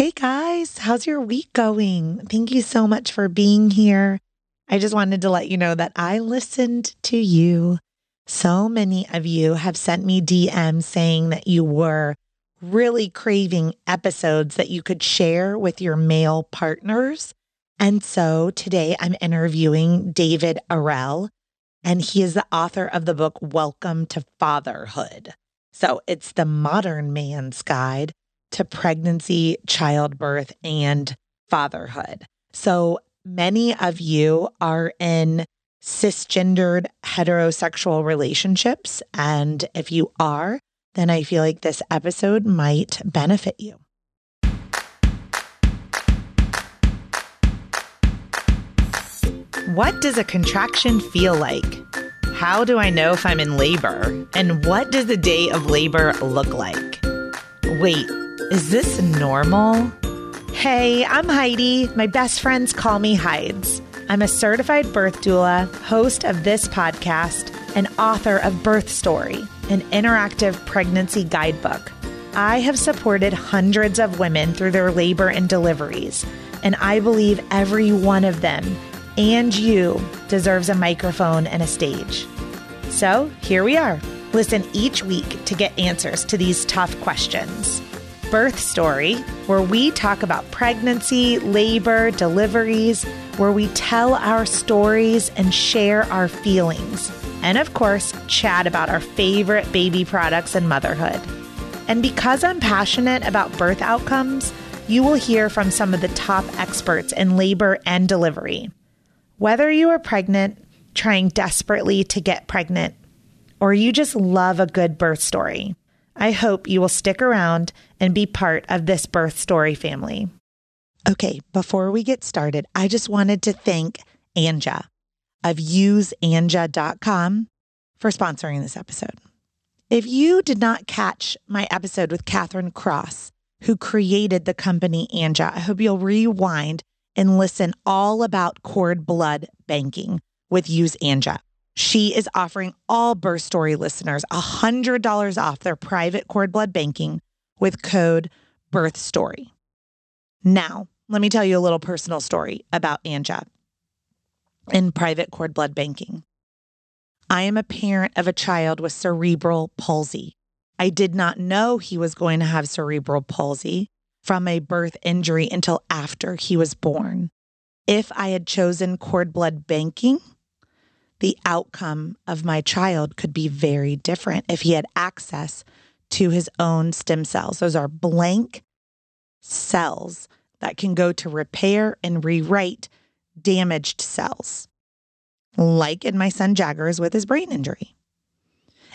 Hey guys, how's your week going? Thank you so much for being here. I just wanted to let you know that I listened to you. So many of you have sent me DMs saying that you were really craving episodes that you could share with your male partners. And so today I'm interviewing David Arell, and he is the author of the book Welcome to Fatherhood. So it's the modern man's guide to pregnancy, childbirth, and fatherhood. So many of you are in cisgendered heterosexual relationships. And if you are, then I feel like this episode might benefit you. What does a contraction feel like? How do I know if I'm in labor? And what does the day of labor look like? Wait, is this normal? Hey, I'm Heidi. My best friends call me Hides. I'm a certified birth doula, host of this podcast, and author of Birth Story, an interactive pregnancy guidebook. I have supported hundreds of women through their labor and deliveries, and I believe every one of them and you deserves a microphone and a stage. So here we are. Listen each week to get answers to these tough questions. Birth Story, where we talk about pregnancy, labor, deliveries, where we tell our stories and share our feelings. And of course, chat about our favorite baby products and motherhood. And because I'm passionate about birth outcomes, you will hear from some of the top experts in labor and delivery. Whether you are pregnant, trying desperately to get pregnant, or you just love a good birth story, I hope you will stick around and be part of this birth story family. Okay, before we get started, I just wanted to thank Anja of useanja.com for sponsoring this episode. If you did not catch my episode with Catherine Cross, who created the company Anja, I hope you'll rewind and listen all about cord blood banking with Use Anja. She is offering all Birth Story listeners $100 off their private cord blood banking with code Birth Story. Now, let me tell you a little personal story about Anja in private cord blood banking. I am a parent of a child with cerebral palsy. I did not know he was going to have cerebral palsy from a birth injury until after he was born. If I had chosen cord blood banking, the outcome of my child could be very different if he had access to his own stem cells. Those are blank cells that can go to repair and rewrite damaged cells, like in my son Jagger's with his brain injury.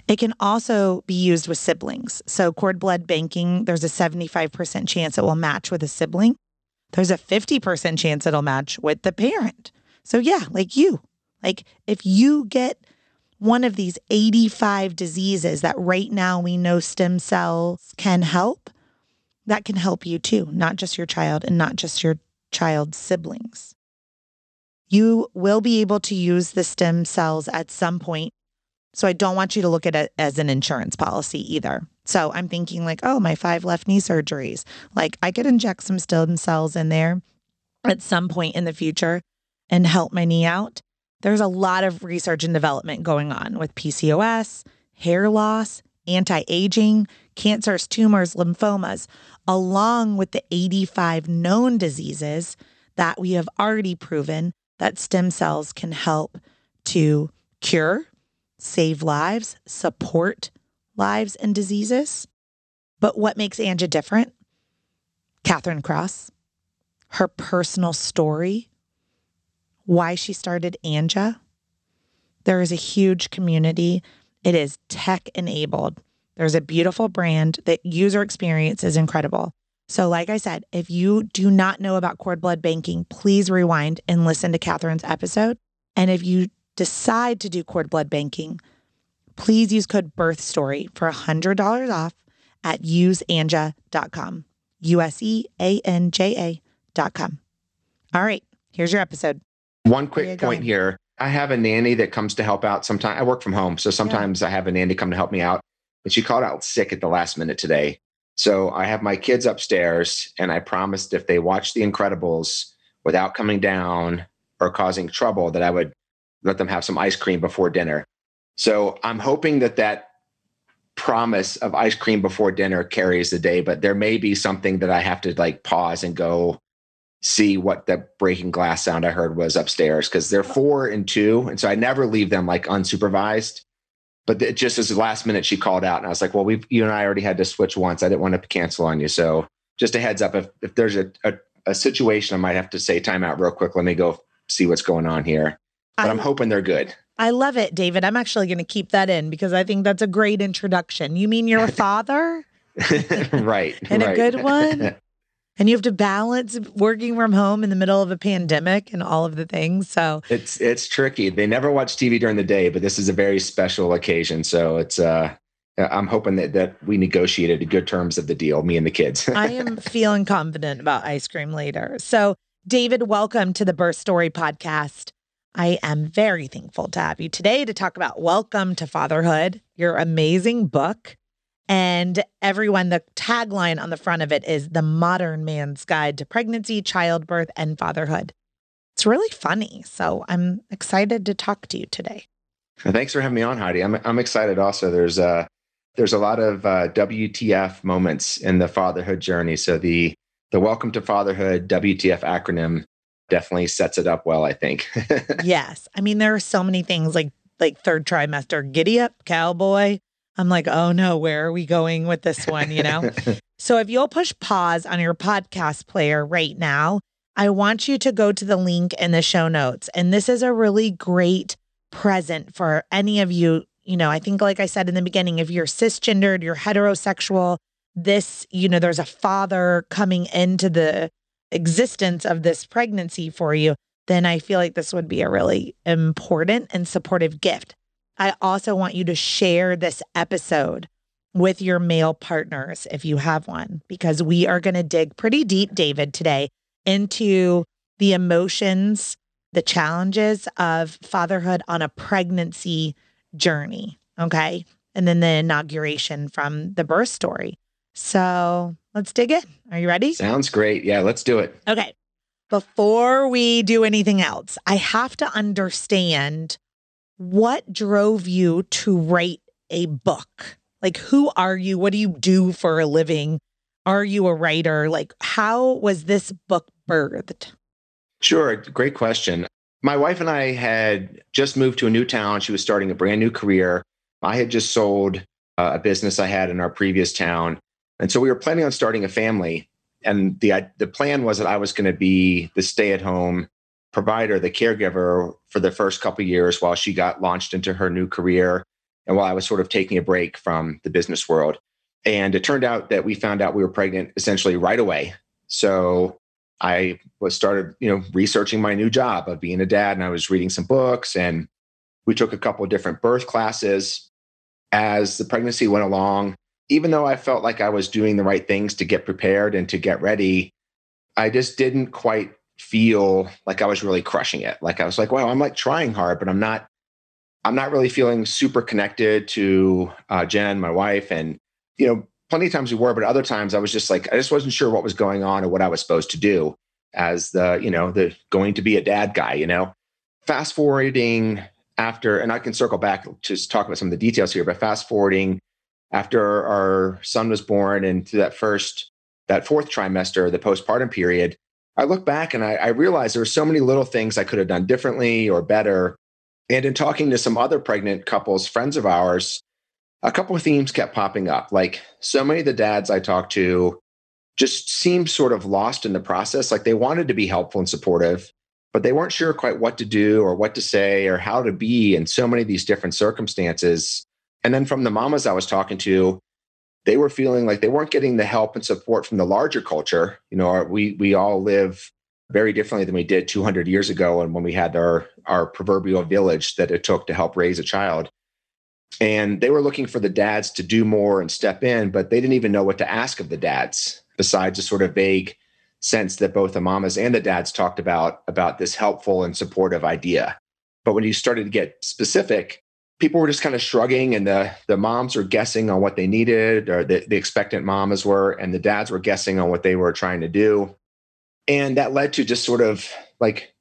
It can also be used with siblings. So, cord blood banking, there's a 75% chance it will match with a sibling. There's a 50% chance it'll match with the parent. So, yeah, like you, like if you get one of these 85 diseases that right now we know stem cells can help, that can help you too, not just your child and not just your child's siblings. You will be able to use the stem cells at some point. So I don't want you to look at it as an insurance policy either. So I'm thinking like, oh, my five left knee surgeries. Like I could inject some stem cells in there at some point in the future and help my knee out there's a lot of research and development going on with PCOS, hair loss, anti aging, cancers, tumors, lymphomas, along with the 85 known diseases that we have already proven that stem cells can help to cure, save lives, support lives and diseases. But what makes Anja different? Catherine Cross, her personal story why she started Anja. There is a huge community. It is tech enabled. There's a beautiful brand. The user experience is incredible. So, like I said, if you do not know about cord blood banking, please rewind and listen to Catherine's episode. And if you decide to do cord blood banking, please use code birth story for $100 off at useanja.com. U S E A N J A.com. All right, here's your episode. One quick point here. I have a nanny that comes to help out sometimes. I work from home. So sometimes yeah. I have a nanny come to help me out. And she called out sick at the last minute today. So I have my kids upstairs, and I promised if they watch The Incredibles without coming down or causing trouble, that I would let them have some ice cream before dinner. So I'm hoping that that promise of ice cream before dinner carries the day, but there may be something that I have to like pause and go see what the breaking glass sound I heard was upstairs because they're four and two. And so I never leave them like unsupervised. But it just as the last minute she called out and I was like, well, we've, you and I already had to switch once. I didn't want to cancel on you. So just a heads up, if, if there's a, a, a situation, I might have to say time out real quick. Let me go see what's going on here. But I, I'm hoping they're good. I love it, David. I'm actually going to keep that in because I think that's a great introduction. You mean you're a father? right. and right. a good one? and you have to balance working from home in the middle of a pandemic and all of the things so. It's it's tricky. They never watch tv during the day but this is a very special occasion so it's uh i'm hoping that that we negotiated good terms of the deal me and the kids. I am feeling confident about ice cream later. So david welcome to the birth story podcast. I am very thankful to have you today to talk about Welcome to Fatherhood, your amazing book. And everyone, the tagline on the front of it is The Modern Man's Guide to Pregnancy, Childbirth, and Fatherhood. It's really funny. So I'm excited to talk to you today. Thanks for having me on, Heidi. I'm, I'm excited also. There's, uh, there's a lot of uh, WTF moments in the fatherhood journey. So the, the Welcome to Fatherhood WTF acronym definitely sets it up well, I think. yes. I mean, there are so many things like like third trimester, giddy up, cowboy. I'm like, oh no, where are we going with this one? You know? so if you'll push pause on your podcast player right now, I want you to go to the link in the show notes. And this is a really great present for any of you. You know, I think, like I said in the beginning, if you're cisgendered, you're heterosexual, this, you know, there's a father coming into the existence of this pregnancy for you, then I feel like this would be a really important and supportive gift. I also want you to share this episode with your male partners if you have one, because we are going to dig pretty deep, David, today into the emotions, the challenges of fatherhood on a pregnancy journey. Okay. And then the inauguration from the birth story. So let's dig in. Are you ready? Sounds great. Yeah, let's do it. Okay. Before we do anything else, I have to understand what drove you to write a book. Like, who are you? What do you do for a living? Are you a writer? Like, how was this book birthed? Sure. Great question. My wife and I had just moved to a new town. She was starting a brand new career. I had just sold uh, a business I had in our previous town. And so we were planning on starting a family. And the, the plan was that I was going to be the stay at home provider, the caregiver for the first couple years while she got launched into her new career and while I was sort of taking a break from the business world. And it turned out that we found out we were pregnant essentially right away. So I was started, you know, researching my new job of being a dad and I was reading some books and we took a couple of different birth classes as the pregnancy went along even though I felt like I was doing the right things to get prepared and to get ready, I just didn't quite feel like I was really crushing it. Like I was like, wow, I'm like trying hard, but I'm not. I'm not really feeling super connected to uh, Jen, my wife, and you know, plenty of times we were, but other times I was just like, I just wasn't sure what was going on or what I was supposed to do as the, you know, the going to be a dad guy. You know, fast forwarding after, and I can circle back to talk about some of the details here, but fast forwarding after our son was born and to that first, that fourth trimester, the postpartum period, I look back and I, I realized there were so many little things I could have done differently or better. And in talking to some other pregnant couples, friends of ours, a couple of themes kept popping up. Like so many of the dads I talked to just seemed sort of lost in the process. Like they wanted to be helpful and supportive, but they weren't sure quite what to do or what to say or how to be in so many of these different circumstances. And then from the mamas I was talking to, they were feeling like they weren't getting the help and support from the larger culture. You know, our, we we all live very differently than we did 200 years ago, and when we had our our proverbial village that it took to help raise a child. And they were looking for the dads to do more and step in, but they didn't even know what to ask of the dads besides a sort of vague sense that both the mamas and the dads talked about about this helpful and supportive idea. But when you started to get specific, people were just kind of shrugging and the the moms were guessing on what they needed or the, the expectant mamas were and the dads were guessing on what they were trying to do. And that led to just sort of like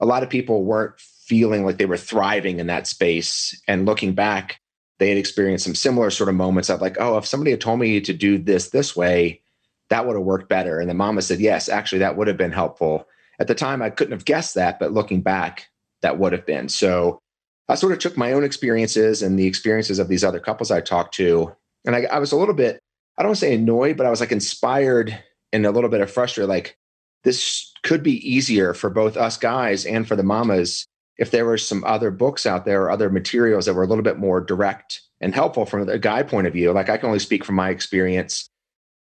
a lot of people weren't feeling like they were thriving in that space. And looking back they had experienced some similar sort of moments of like oh if somebody had told me to do this this way that would have worked better. And the mama said yes actually that would have been helpful. At the time i couldn't have guessed that but looking back that would have been. So I sort of took my own experiences and the experiences of these other couples I talked to. And I, I was a little bit, I don't want to say annoyed, but I was like inspired and a little bit of frustrated. Like, this could be easier for both us guys and for the mamas if there were some other books out there or other materials that were a little bit more direct and helpful from a guy point of view. Like, I can only speak from my experience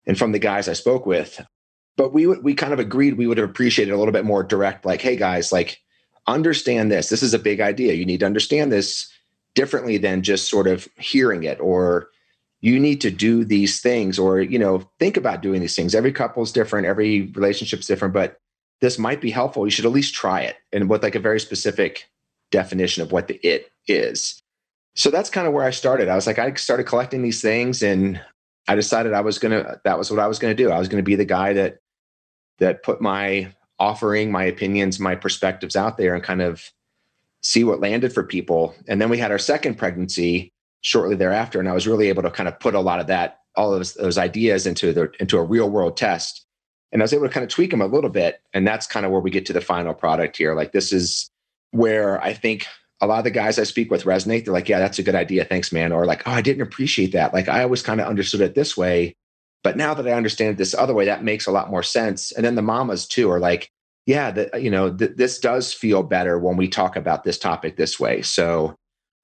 and from the guys I spoke with. But we we kind of agreed we would have appreciated a little bit more direct, like, hey guys, like understand this. This is a big idea. You need to understand this differently than just sort of hearing it or you need to do these things or you know think about doing these things. Every couple is different every relationship's different but this might be helpful. You should at least try it and with like a very specific definition of what the it is. So that's kind of where i started. I was like i started collecting these things and i decided i was gonna that was what i was gonna do. I was gonna be the guy that that put my offering my opinions, my perspectives out there and kind of see what landed for people. And then we had our second pregnancy shortly thereafter. And I was really able to kind of put a lot of that, all of those, those ideas into the into a real world test. And I was able to kind of tweak them a little bit. And that's kind of where we get to the final product here. Like this is where I think a lot of the guys I speak with resonate. They're like, yeah, that's a good idea. Thanks, man. Or like, oh, I didn't appreciate that. Like I always kind of understood it this way. But now that I understand this other way, that makes a lot more sense. And then the mamas too are like, yeah, that you know, th- this does feel better when we talk about this topic this way. So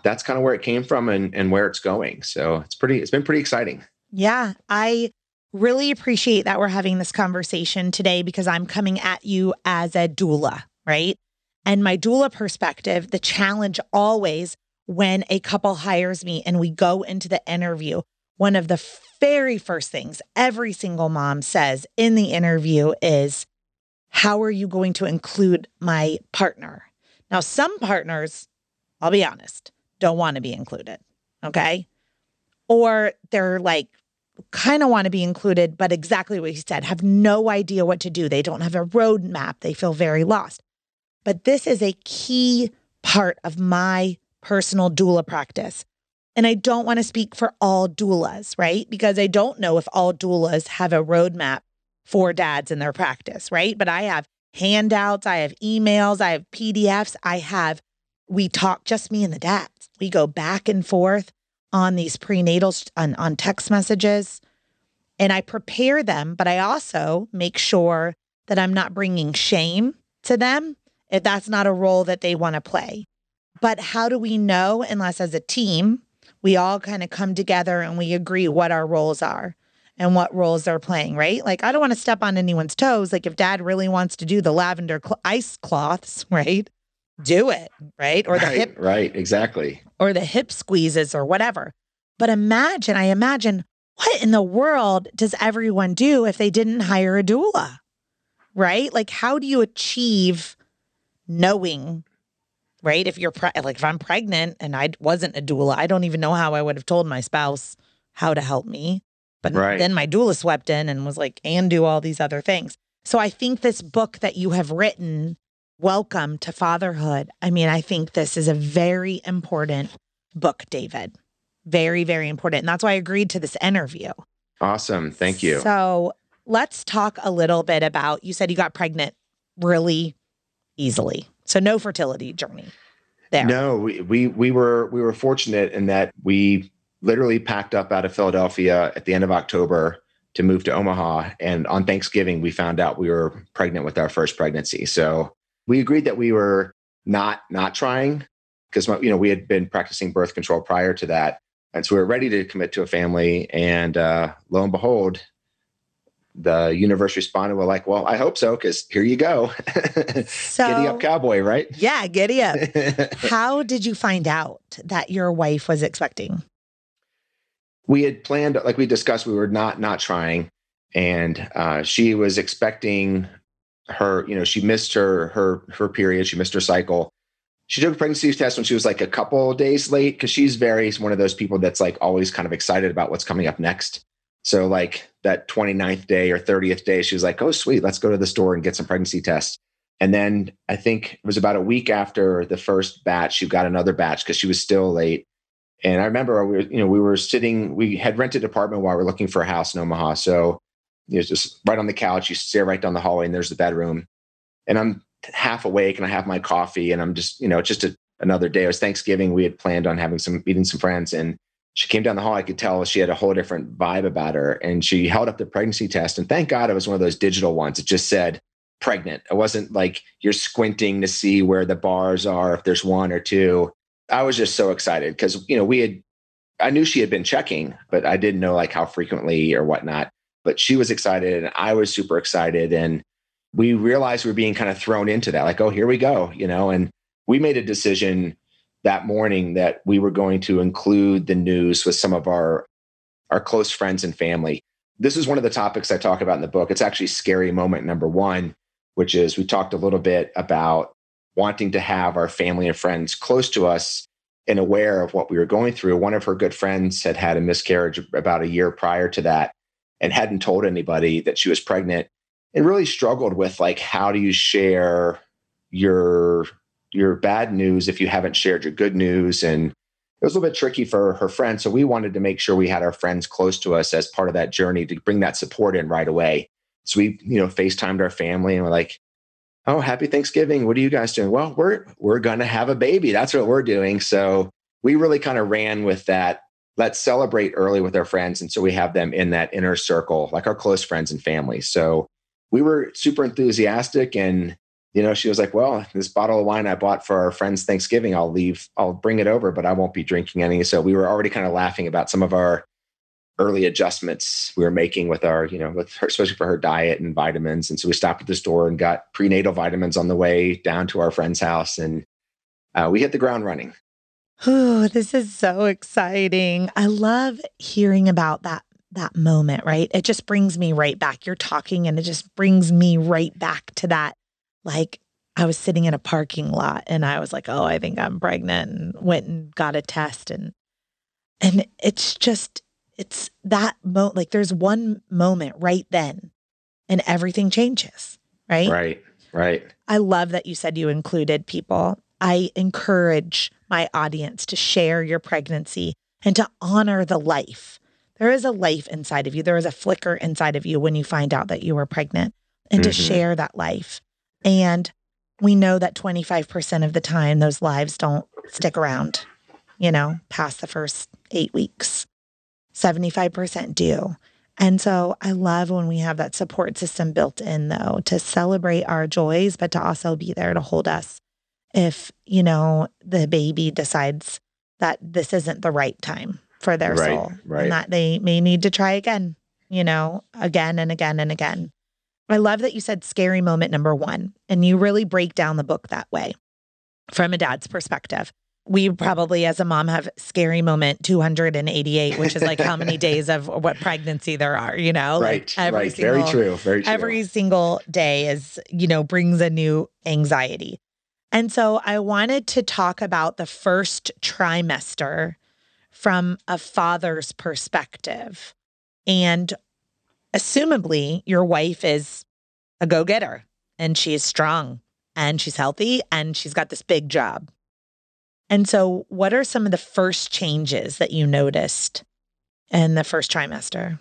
that's kind of where it came from and, and where it's going. So it's pretty, it's been pretty exciting. Yeah. I really appreciate that we're having this conversation today because I'm coming at you as a doula, right? And my doula perspective, the challenge always when a couple hires me and we go into the interview, one of the very first things every single mom says in the interview is, How are you going to include my partner? Now, some partners, I'll be honest, don't want to be included. Okay. Or they're like, kind of want to be included, but exactly what you said, have no idea what to do. They don't have a roadmap. They feel very lost. But this is a key part of my personal doula practice. And I don't want to speak for all doulas, right? Because I don't know if all doulas have a roadmap for dads in their practice, right? But I have handouts, I have emails, I have PDFs, I have, we talk just me and the dads. We go back and forth on these prenatals on, on text messages and I prepare them, but I also make sure that I'm not bringing shame to them if that's not a role that they want to play. But how do we know unless as a team we all kind of come together and we agree what our roles are and what roles they're playing, right? Like, I don't want to step on anyone's toes. Like, if dad really wants to do the lavender cl- ice cloths, right? Do it, right? Or the right, hip, right, exactly. Or the hip squeezes or whatever. But imagine, I imagine, what in the world does everyone do if they didn't hire a doula? Right? Like, how do you achieve knowing right? If you're pre- like if I'm pregnant and I wasn't a doula, I don't even know how I would have told my spouse how to help me. But right. then my doula swept in and was like, and do all these other things. So I think this book that you have written, Welcome to Fatherhood. I mean, I think this is a very important book, David. Very, very important. And that's why I agreed to this interview. Awesome. Thank you. So let's talk a little bit about you said you got pregnant really easily. So no fertility journey there. No, we, we we were we were fortunate in that we literally packed up out of Philadelphia at the end of October to move to Omaha. And on Thanksgiving, we found out we were pregnant with our first pregnancy. So we agreed that we were not not trying because you know we had been practicing birth control prior to that, and so we were ready to commit to a family. And uh, lo and behold, the universe responded with like, well, I hope so, because here you go. So, giddy up cowboy, right? Yeah, giddy up. How did you find out that your wife was expecting? We had planned, like we discussed, we were not not trying. And uh, she was expecting her, you know, she missed her her her period, she missed her cycle. she took a pregnancy test when she was like a couple days late because she's very one of those people that's like always kind of excited about what's coming up next. So like that 29th day or 30th day, she was like, oh, sweet, let's go to the store and get some pregnancy tests. And then I think it was about a week after the first batch, she got another batch because she was still late. And I remember we were, you know, we were sitting, we had rented an apartment while we are looking for a house in Omaha. So it was just right on the couch. You stare right down the hallway and there's the bedroom. And I'm half awake and I have my coffee and I'm just, you know, just a, another day. It was Thanksgiving. We had planned on having some meeting some friends and she came down the hall. I could tell she had a whole different vibe about her. And she held up the pregnancy test. And thank God it was one of those digital ones. It just said pregnant. It wasn't like you're squinting to see where the bars are, if there's one or two. I was just so excited because, you know, we had, I knew she had been checking, but I didn't know like how frequently or whatnot. But she was excited and I was super excited. And we realized we were being kind of thrown into that, like, oh, here we go, you know, and we made a decision that morning that we were going to include the news with some of our our close friends and family. This is one of the topics I talk about in the book. It's actually scary moment number 1, which is we talked a little bit about wanting to have our family and friends close to us and aware of what we were going through. One of her good friends had had a miscarriage about a year prior to that and hadn't told anybody that she was pregnant and really struggled with like how do you share your your bad news if you haven't shared your good news. And it was a little bit tricky for her friends so we wanted to make sure we had our friends close to us as part of that journey to bring that support in right away. So we you know facetimed our family and we're like oh happy thanksgiving. What are you guys doing? Well we're we're to have a baby. That's what we're doing. So we really kind of ran with that. Let's celebrate early with our friends. And so we have them in that inner circle like our close friends and family. So we were super enthusiastic and you know she was like well this bottle of wine i bought for our friends thanksgiving i'll leave i'll bring it over but i won't be drinking any so we were already kind of laughing about some of our early adjustments we were making with our you know with her especially for her diet and vitamins and so we stopped at the store and got prenatal vitamins on the way down to our friend's house and uh, we hit the ground running Oh, this is so exciting. I love hearing about that that moment, right? It just brings me right back. You're talking and it just brings me right back to that. Like I was sitting in a parking lot and I was like, "Oh, I think I'm pregnant." And went and got a test and and it's just it's that moment like there's one moment right then and everything changes, right? Right. Right. I love that you said you included people. I encourage my audience to share your pregnancy and to honor the life there is a life inside of you. There is a flicker inside of you when you find out that you were pregnant and mm-hmm. to share that life. And we know that 25% of the time, those lives don't stick around, you know, past the first eight weeks. 75% do. And so I love when we have that support system built in, though, to celebrate our joys, but to also be there to hold us if, you know, the baby decides that this isn't the right time for their right, soul right. and that they may need to try again, you know, again and again and again. I love that you said scary moment number one, and you really break down the book that way from a dad's perspective. We probably, as a mom, have scary moment 288, which is like how many days of what pregnancy there are, you know? Right. Like every right. Single, Very true. Very true. Every single day is, you know, brings a new anxiety. And so I wanted to talk about the first trimester from a father's perspective. And assumably, your wife is a go getter and she is strong and she's healthy and she's got this big job. And so, what are some of the first changes that you noticed in the first trimester?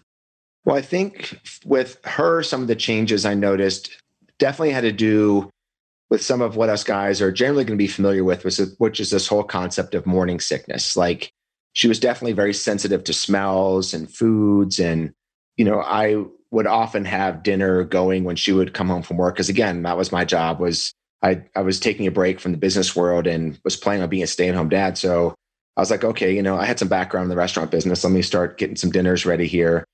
Well, I think with her, some of the changes I noticed definitely had to do with some of what us guys are generally going to be familiar with, which is this whole concept of morning sickness. Like she was definitely very sensitive to smells and foods and you know i would often have dinner going when she would come home from work because again that was my job was I, I was taking a break from the business world and was planning on being a stay-at-home dad. So i was like okay you know i had some background in the restaurant business. Let me start getting some dinners ready here.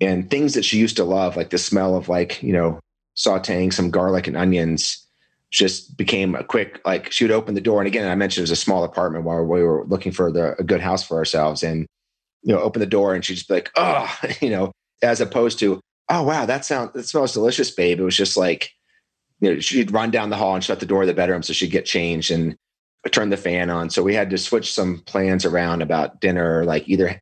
And things that she used to love like the smell of like you know sauteing some garlic and onions just became a quick like she would open the door. And again i mentioned it was a small apartment while we were looking for the, a good house for ourselves. And you know open the door and she'd just be like oh you know as opposed to oh wow that sounds that smells delicious babe it was just like you know she'd run down the hall and shut the door of the bedroom so she'd get changed and turn the fan on. So we had to switch some plans around about dinner, like either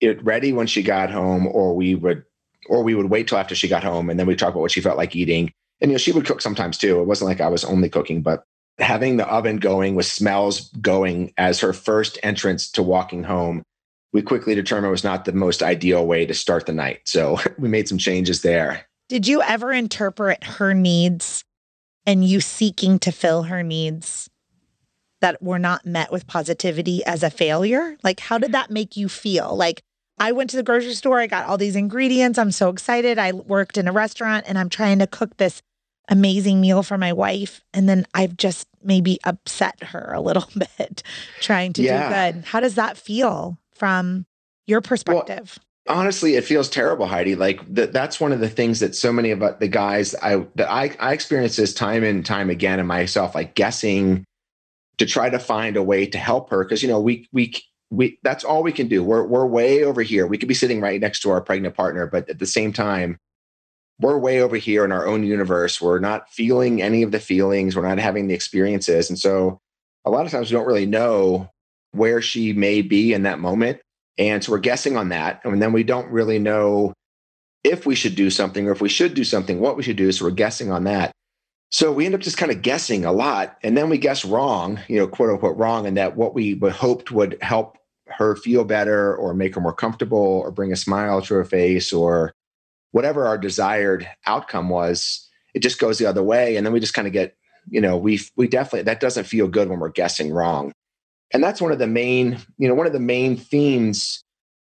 it ready when she got home or we would or we would wait till after she got home and then we'd talk about what she felt like eating. And you know, she would cook sometimes too. It wasn't like I was only cooking, but having the oven going with smells going as her first entrance to walking home, we quickly determined was not the most ideal way to start the night. So we made some changes there. Did you ever interpret her needs and you seeking to fill her needs that were not met with positivity as a failure? Like, how did that make you feel? Like, I went to the grocery store, I got all these ingredients. I'm so excited. I worked in a restaurant and I'm trying to cook this amazing meal for my wife. And then I've just maybe upset her a little bit trying to yeah. do good. How does that feel from your perspective? Well, honestly, it feels terrible, Heidi. Like th- that's one of the things that so many of uh, the guys I that I, I experience this time and time again in myself, like guessing to try to find a way to help her. Cause you know, we we we that's all we can do. We're we're way over here. We could be sitting right next to our pregnant partner, but at the same time, we're way over here in our own universe. We're not feeling any of the feelings. We're not having the experiences. And so a lot of times we don't really know where she may be in that moment. And so we're guessing on that. And then we don't really know if we should do something or if we should do something, what we should do. So we're guessing on that. So we end up just kind of guessing a lot. And then we guess wrong, you know, quote unquote wrong, and that what we hoped would help her feel better or make her more comfortable or bring a smile to her face or whatever our desired outcome was, it just goes the other way. And then we just kind of get, you know, we we definitely that doesn't feel good when we're guessing wrong. And that's one of the main, you know, one of the main themes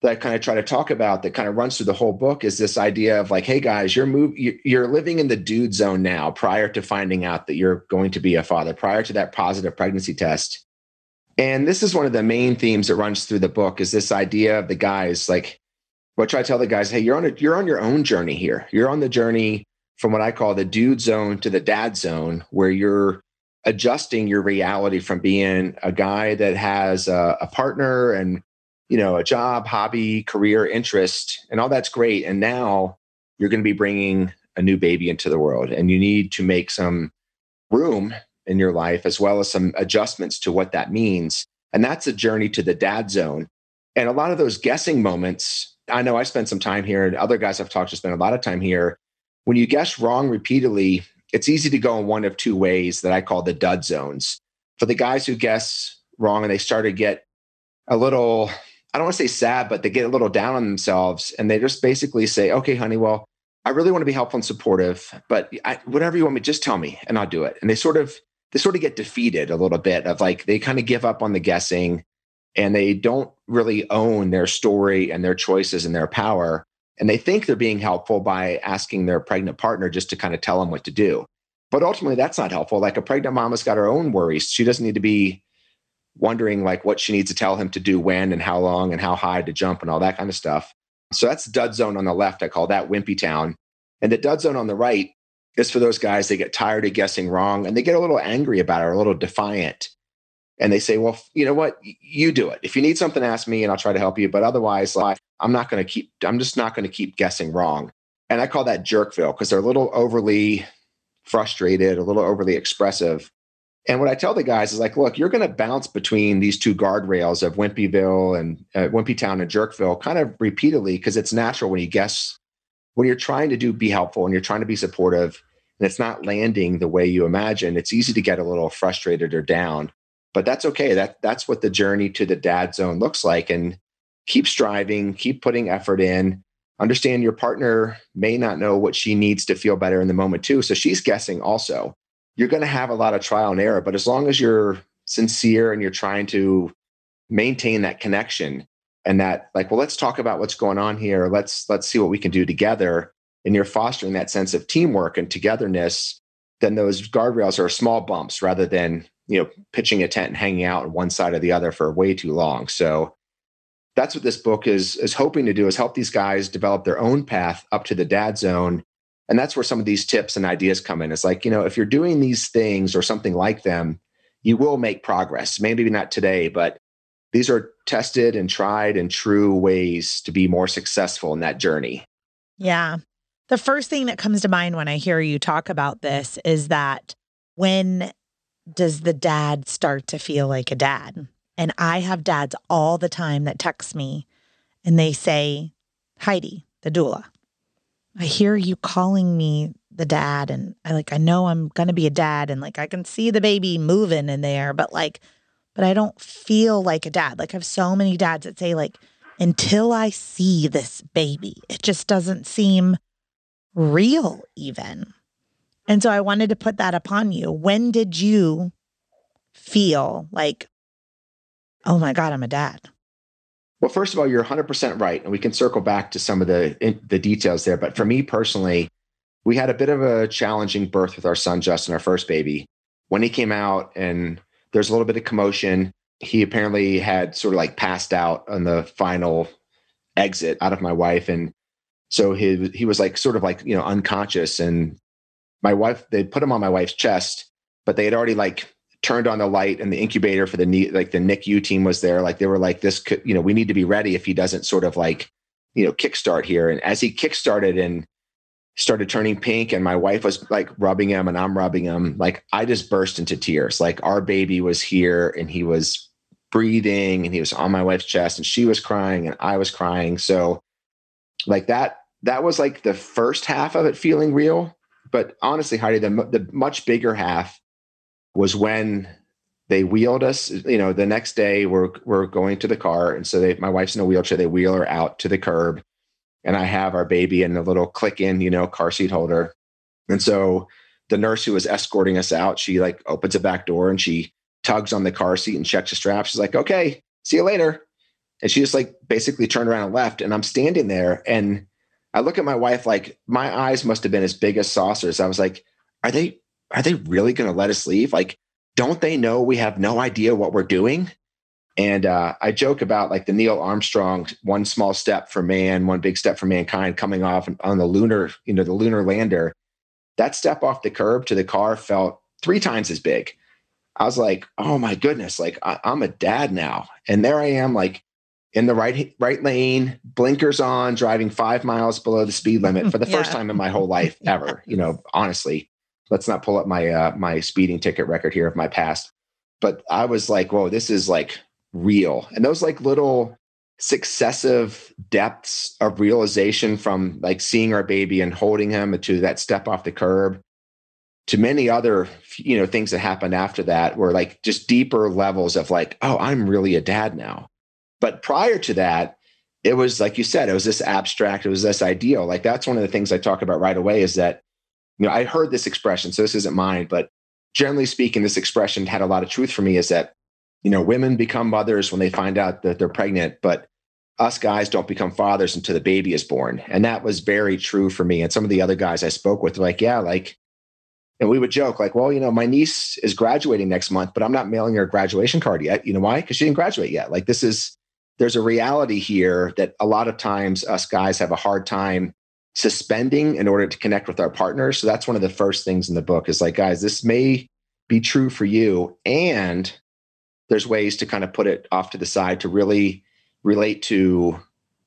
that I kind of try to talk about that kind of runs through the whole book is this idea of like, hey guys, you're move you're living in the dude zone now prior to finding out that you're going to be a father, prior to that positive pregnancy test. And this is one of the main themes that runs through the book is this idea of the guys like what I tell the guys, hey, you're on a, you're on your own journey here. You're on the journey from what I call the dude zone to the dad zone, where you're adjusting your reality from being a guy that has a, a partner and you know a job, hobby, career, interest, and all that's great. And now you're going to be bringing a new baby into the world, and you need to make some room in your life as well as some adjustments to what that means. And that's a journey to the dad zone. And a lot of those guessing moments I know I spent some time here, and other guys I've talked to spend a lot of time here. When you guess wrong repeatedly, it's easy to go in one of two ways that I call the dud zones. For the guys who guess wrong and they start to get a little, I don't want to say sad, but they get a little down on themselves and they just basically say, okay, honey, well, I really want to be helpful and supportive, but I, whatever you want me, just tell me and I'll do it. And they sort of, they sort of get defeated a little bit of like, they kind of give up on the guessing and they don't really own their story and their choices and their power. And they think they're being helpful by asking their pregnant partner just to kind of tell them what to do. But ultimately, that's not helpful. Like a pregnant mom has got her own worries. She doesn't need to be wondering like what she needs to tell him to do when and how long and how high to jump and all that kind of stuff. So that's dud zone on the left. I call that wimpy town. And the dud zone on the right is for those guys they get tired of guessing wrong and they get a little angry about it or a little defiant and they say, well, you know what, you do it. If you need something, ask me and I'll try to help you. But otherwise, like, I'm not going to keep, I'm just not going to keep guessing wrong. And I call that jerkville because they're a little overly frustrated, a little overly expressive. And what I tell the guys is like, look, you're going to bounce between these two guardrails of Wimpyville and uh, Wimpy Town and Jerkville kind of repeatedly because it's natural when you guess, when you're trying to do be helpful and you're trying to be supportive and it's not landing the way you imagine, it's easy to get a little frustrated or down but that's okay. That that's what the journey to the dad zone looks like. And keep striving, keep putting effort in. Understand your partner may not know what she needs to feel better in the moment too. So she's guessing also. You're going to have a lot of trial and error, but as long as you're sincere and you're trying to maintain that connection and that like, well, let's talk about what's going on here. Let's let's see what we can do together. And you're fostering that sense of teamwork and togetherness, then those guardrails are small bumps rather than you know pitching a tent and hanging out on one side or the other for way too long so that's what this book is is hoping to do is help these guys develop their own path up to the dad zone. And that's where some of these tips and ideas come in. It's like you know if you're doing these things or something like them you will make progress. Maybe not today but these are tested and tried and true ways to be more successful in that journey. Yeah. The first thing that comes to mind when i hear you talk about this is that when does the dad start to feel like a dad? And I have dads all the time that text me and they say, Heidi, the doula, I hear you calling me the dad. And I like, I know I'm going to be a dad and like I can see the baby moving in there, but like, but I don't feel like a dad. Like I have so many dads that say, like, until I see this baby, it just doesn't seem real, even. And so I wanted to put that upon you. When did you feel like, oh my God, I'm a dad? Well, first of all, you're 100% right. And we can circle back to some of the, the details there. But for me personally, we had a bit of a challenging birth with our son, Justin, our first baby. When he came out and there's a little bit of commotion, he apparently had sort of like passed out on the final exit out of my wife. And so he, he was like sort of like, you know, unconscious. And my wife, they put him on my wife's chest, but they had already like turned on the light and the incubator for the like the NICU team was there. Like they were like, this could, you know, we need to be ready if he doesn't sort of like, you know, kickstart here. And as he kickstarted and started turning pink and my wife was like rubbing him and I'm rubbing him, like I just burst into tears. Like our baby was here and he was breathing and he was on my wife's chest and she was crying and I was crying. So like that, that was like the first half of it feeling real. But honestly, Heidi, the, the much bigger half was when they wheeled us. You know, the next day we're we're going to the car, and so they, my wife's in a wheelchair. They wheel her out to the curb, and I have our baby in a little click-in, you know, car seat holder. And so the nurse who was escorting us out, she like opens a back door and she tugs on the car seat and checks the strap. She's like, "Okay, see you later." And she just like basically turned around and left. And I'm standing there and I look at my wife like my eyes must have been as big as saucers. I was like, "Are they are they really going to let us leave? Like, don't they know we have no idea what we're doing? And uh, I joke about like the Neil Armstrong one small step for man, one big step for mankind coming off on the lunar, you know, the lunar lander. That step off the curb to the car felt three times as big. I was like, oh my goodness, like I, I'm a dad now. And there I am, like in the right right lane, blinkers on, driving five miles below the speed limit for the yeah. first time in my whole life ever. You know, honestly let's not pull up my uh, my speeding ticket record here of my past. But I was like, whoa, this is like real. And those like little successive depths of realization from like seeing our baby and holding him to that step off the curb to many other you know things that happened after that were like just deeper levels of like oh i'm really a dad now but prior to that it was like you said it was this abstract it was this ideal like that's one of the things i talk about right away is that you know, I heard this expression, so this isn't mine, but generally speaking, this expression had a lot of truth for me is that, you know, women become mothers when they find out that they're pregnant, but us guys don't become fathers until the baby is born. And that was very true for me. And some of the other guys I spoke with like, yeah, like, and we would joke, like, well, you know, my niece is graduating next month, but I'm not mailing her a graduation card yet. You know why? Because she didn't graduate yet. Like, this is, there's a reality here that a lot of times us guys have a hard time suspending in order to connect with our partners. So that's one of the first things in the book is like, guys, this may be true for you. And there's ways to kind of put it off to the side to really relate to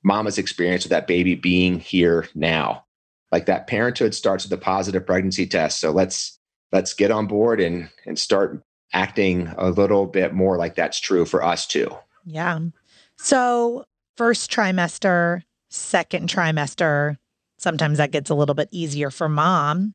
mama's experience with that baby being here now. Like that parenthood starts with a positive pregnancy test. So let's let's get on board and and start acting a little bit more like that's true for us too. Yeah. So first trimester, second trimester, Sometimes that gets a little bit easier for mom.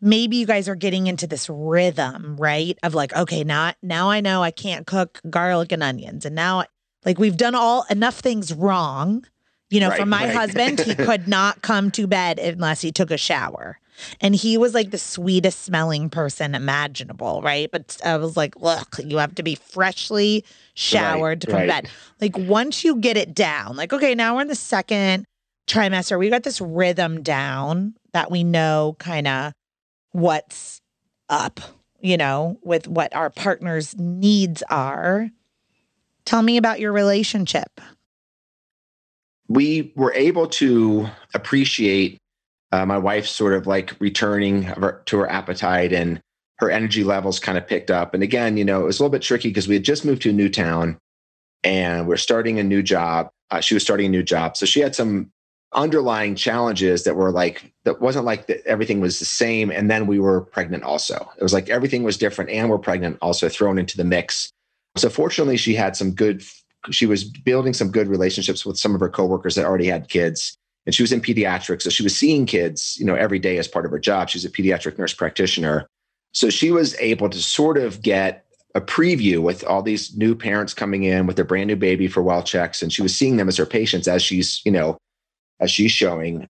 Maybe you guys are getting into this rhythm, right? Of like, okay, now now I know I can't cook garlic and onions. And now like we've done all enough things wrong. You know, right, for my right. husband, he could not come to bed unless he took a shower. And he was like the sweetest smelling person imaginable, right? But I was like, look, you have to be freshly showered right, to come to bed. Like once you get it down, like, okay, now we're in the second trimester, we got this rhythm down that we know kind of what's up, you know, with what our partner's needs are. Tell me about your relationship. We were able to appreciate uh, my wife sort of like returning to her appetite and her energy levels kind of picked up. And again, you know, it was a little bit tricky because we had just moved to a new town and we're starting a new job. Uh, she was starting a new job. So she had some underlying challenges that were like that wasn't like that everything was the same and then we were pregnant also. It was like everything was different and we're pregnant also thrown into the mix. So fortunately she had some good she was building some good relationships with some of her coworkers that already had kids and she was in pediatrics. So she was seeing kids you know every day as part of her job. She's a pediatric nurse practitioner. So she was able to sort of get a preview with all these new parents coming in with their brand new baby for well checks and she was seeing them as her patients as she's you know as she's showing.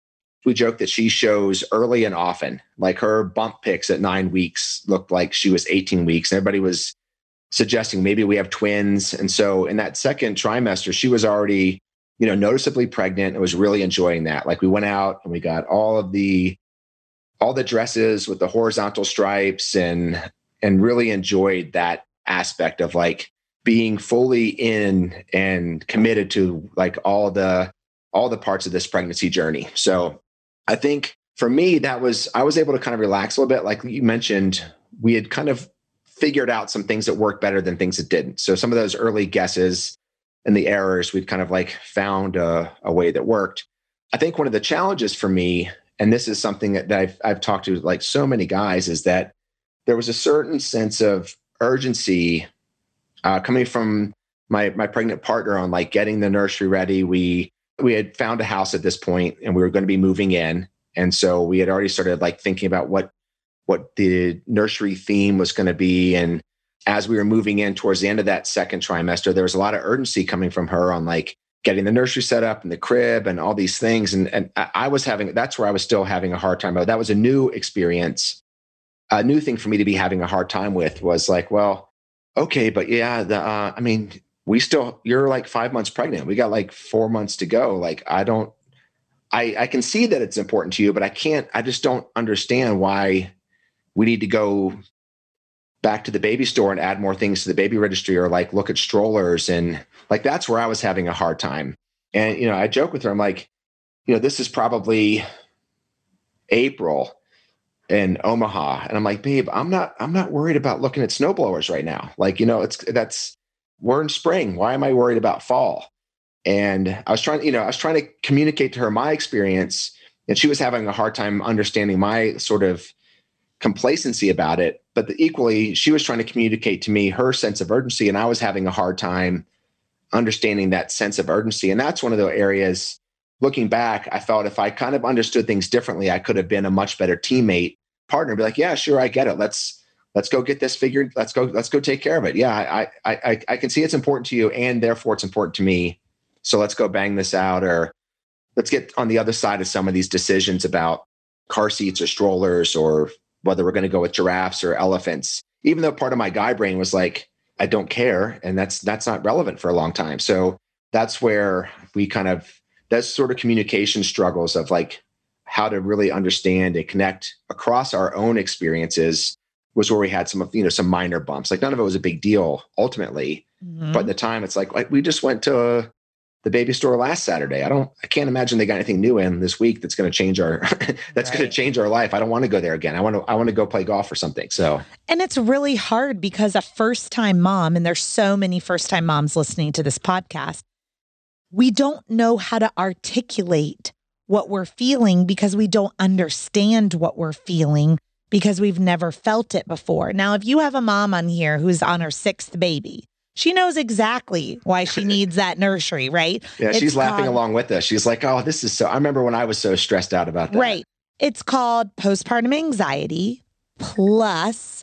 We joke that she shows early and often. Like her bump pics at nine weeks looked like she was 18 weeks. And everybody was suggesting maybe we have twins. And so in that second trimester, she was already, you know, noticeably pregnant and was really enjoying that. Like we went out and we got all of the all the dresses with the horizontal stripes and and really enjoyed that aspect of like being fully in and committed to like all the all the parts of this pregnancy journey. So I think for me, that was, I was able to kind of relax a little bit. Like you mentioned, we had kind of figured out some things that worked better than things that didn't. So some of those early guesses and the errors, we'd kind of like found a, a way that worked. I think one of the challenges for me, and this is something that I've, I've talked to like so many guys, is that there was a certain sense of urgency uh, coming from my my pregnant partner on like getting the nursery ready. We we had found a house at this point and we were going to be moving in. And so we had already started like thinking about what what the nursery theme was going to be. And as we were moving in towards the end of that second trimester there was a lot of urgency coming from her on like getting the nursery set up and the crib and all these things. And, and i was having that's where i was still having a hard time. That was a new experience. A new thing for me to be having a hard time with was like well okay but yeah the uh, i mean we still you're like five months pregnant. We got like four months to go. Like i don't i i can see that it's important to you but i can't i just don't understand why we need to go back to the baby store and add more things to the baby registry or like look at strollers and like that's where i was having a hard time. And you know i joke with her i'm like you know this is probably april in omaha. And i'm like babe i'm not i'm not worried about looking at snowblowers right now. Like you know it's that's we're in spring. Why am I worried about fall? And I was trying, you know, I was trying to communicate to her my experience, and she was having a hard time understanding my sort of complacency about it. But the, equally, she was trying to communicate to me her sense of urgency, and I was having a hard time understanding that sense of urgency. And that's one of the areas. Looking back, I felt if I kind of understood things differently, I could have been a much better teammate, partner. Be like, yeah, sure, I get it. Let's let's go get this figured. Let's go, let's go take care of it. Yeah, I, I, I, I can see it's important to you and therefore it's important to me. So let's go bang this out or let's get on the other side of some of these decisions about car seats or strollers or whether we're going to go with giraffes or elephants. Even though part of my guy brain was like, I don't care. And that's, that's not relevant for a long time. So that's where we kind of, that's sort of communication struggles of like how to really understand and connect across our own experiences was where we had some of you know some minor bumps. Like none of it was a big deal ultimately, mm-hmm. but at the time it's like like we just went to the baby store last Saturday. I don't I can't imagine they got anything new in this week that's going to change our that's right. going to change our life. I don't want to go there again. I want to I want to go play golf or something. So And it's really hard because a first-time mom and there's so many first-time moms listening to this podcast. We don't know how to articulate what we're feeling because we don't understand what we're feeling because we've never felt it before. Now, if you have a mom on here who's on her sixth baby, she knows exactly why she needs that nursery, right? Yeah, it's she's laughing called, along with us. She's like, oh, this is so. I remember when I was so stressed out about that. Right. It's called postpartum anxiety plus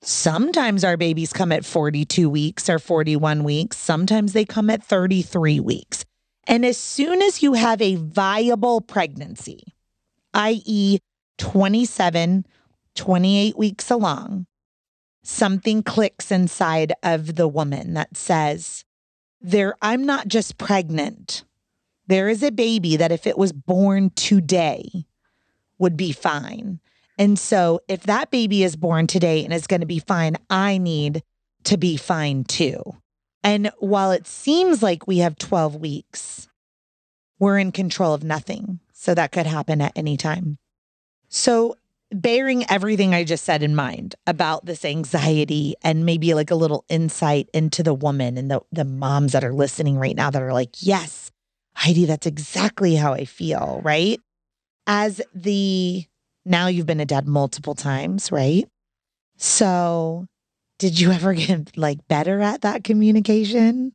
sometimes our babies come at 42 weeks or 41 weeks. Sometimes they come at 33 weeks. And as soon as you have a viable pregnancy, i.e., 27, 28 weeks along, something clicks inside of the woman that says, there I'm not just pregnant. There is a baby that if it was born today would be fine. And so if that baby is born today and is going to be fine, I need to be fine too. And while it seems like we have 12 weeks, we're in control of nothing. So that could happen at any time. So, bearing everything I just said in mind about this anxiety and maybe like a little insight into the woman and the, the moms that are listening right now that are like, yes, Heidi, that's exactly how I feel, right? As the now you've been a dad multiple times, right? So, did you ever get like better at that communication?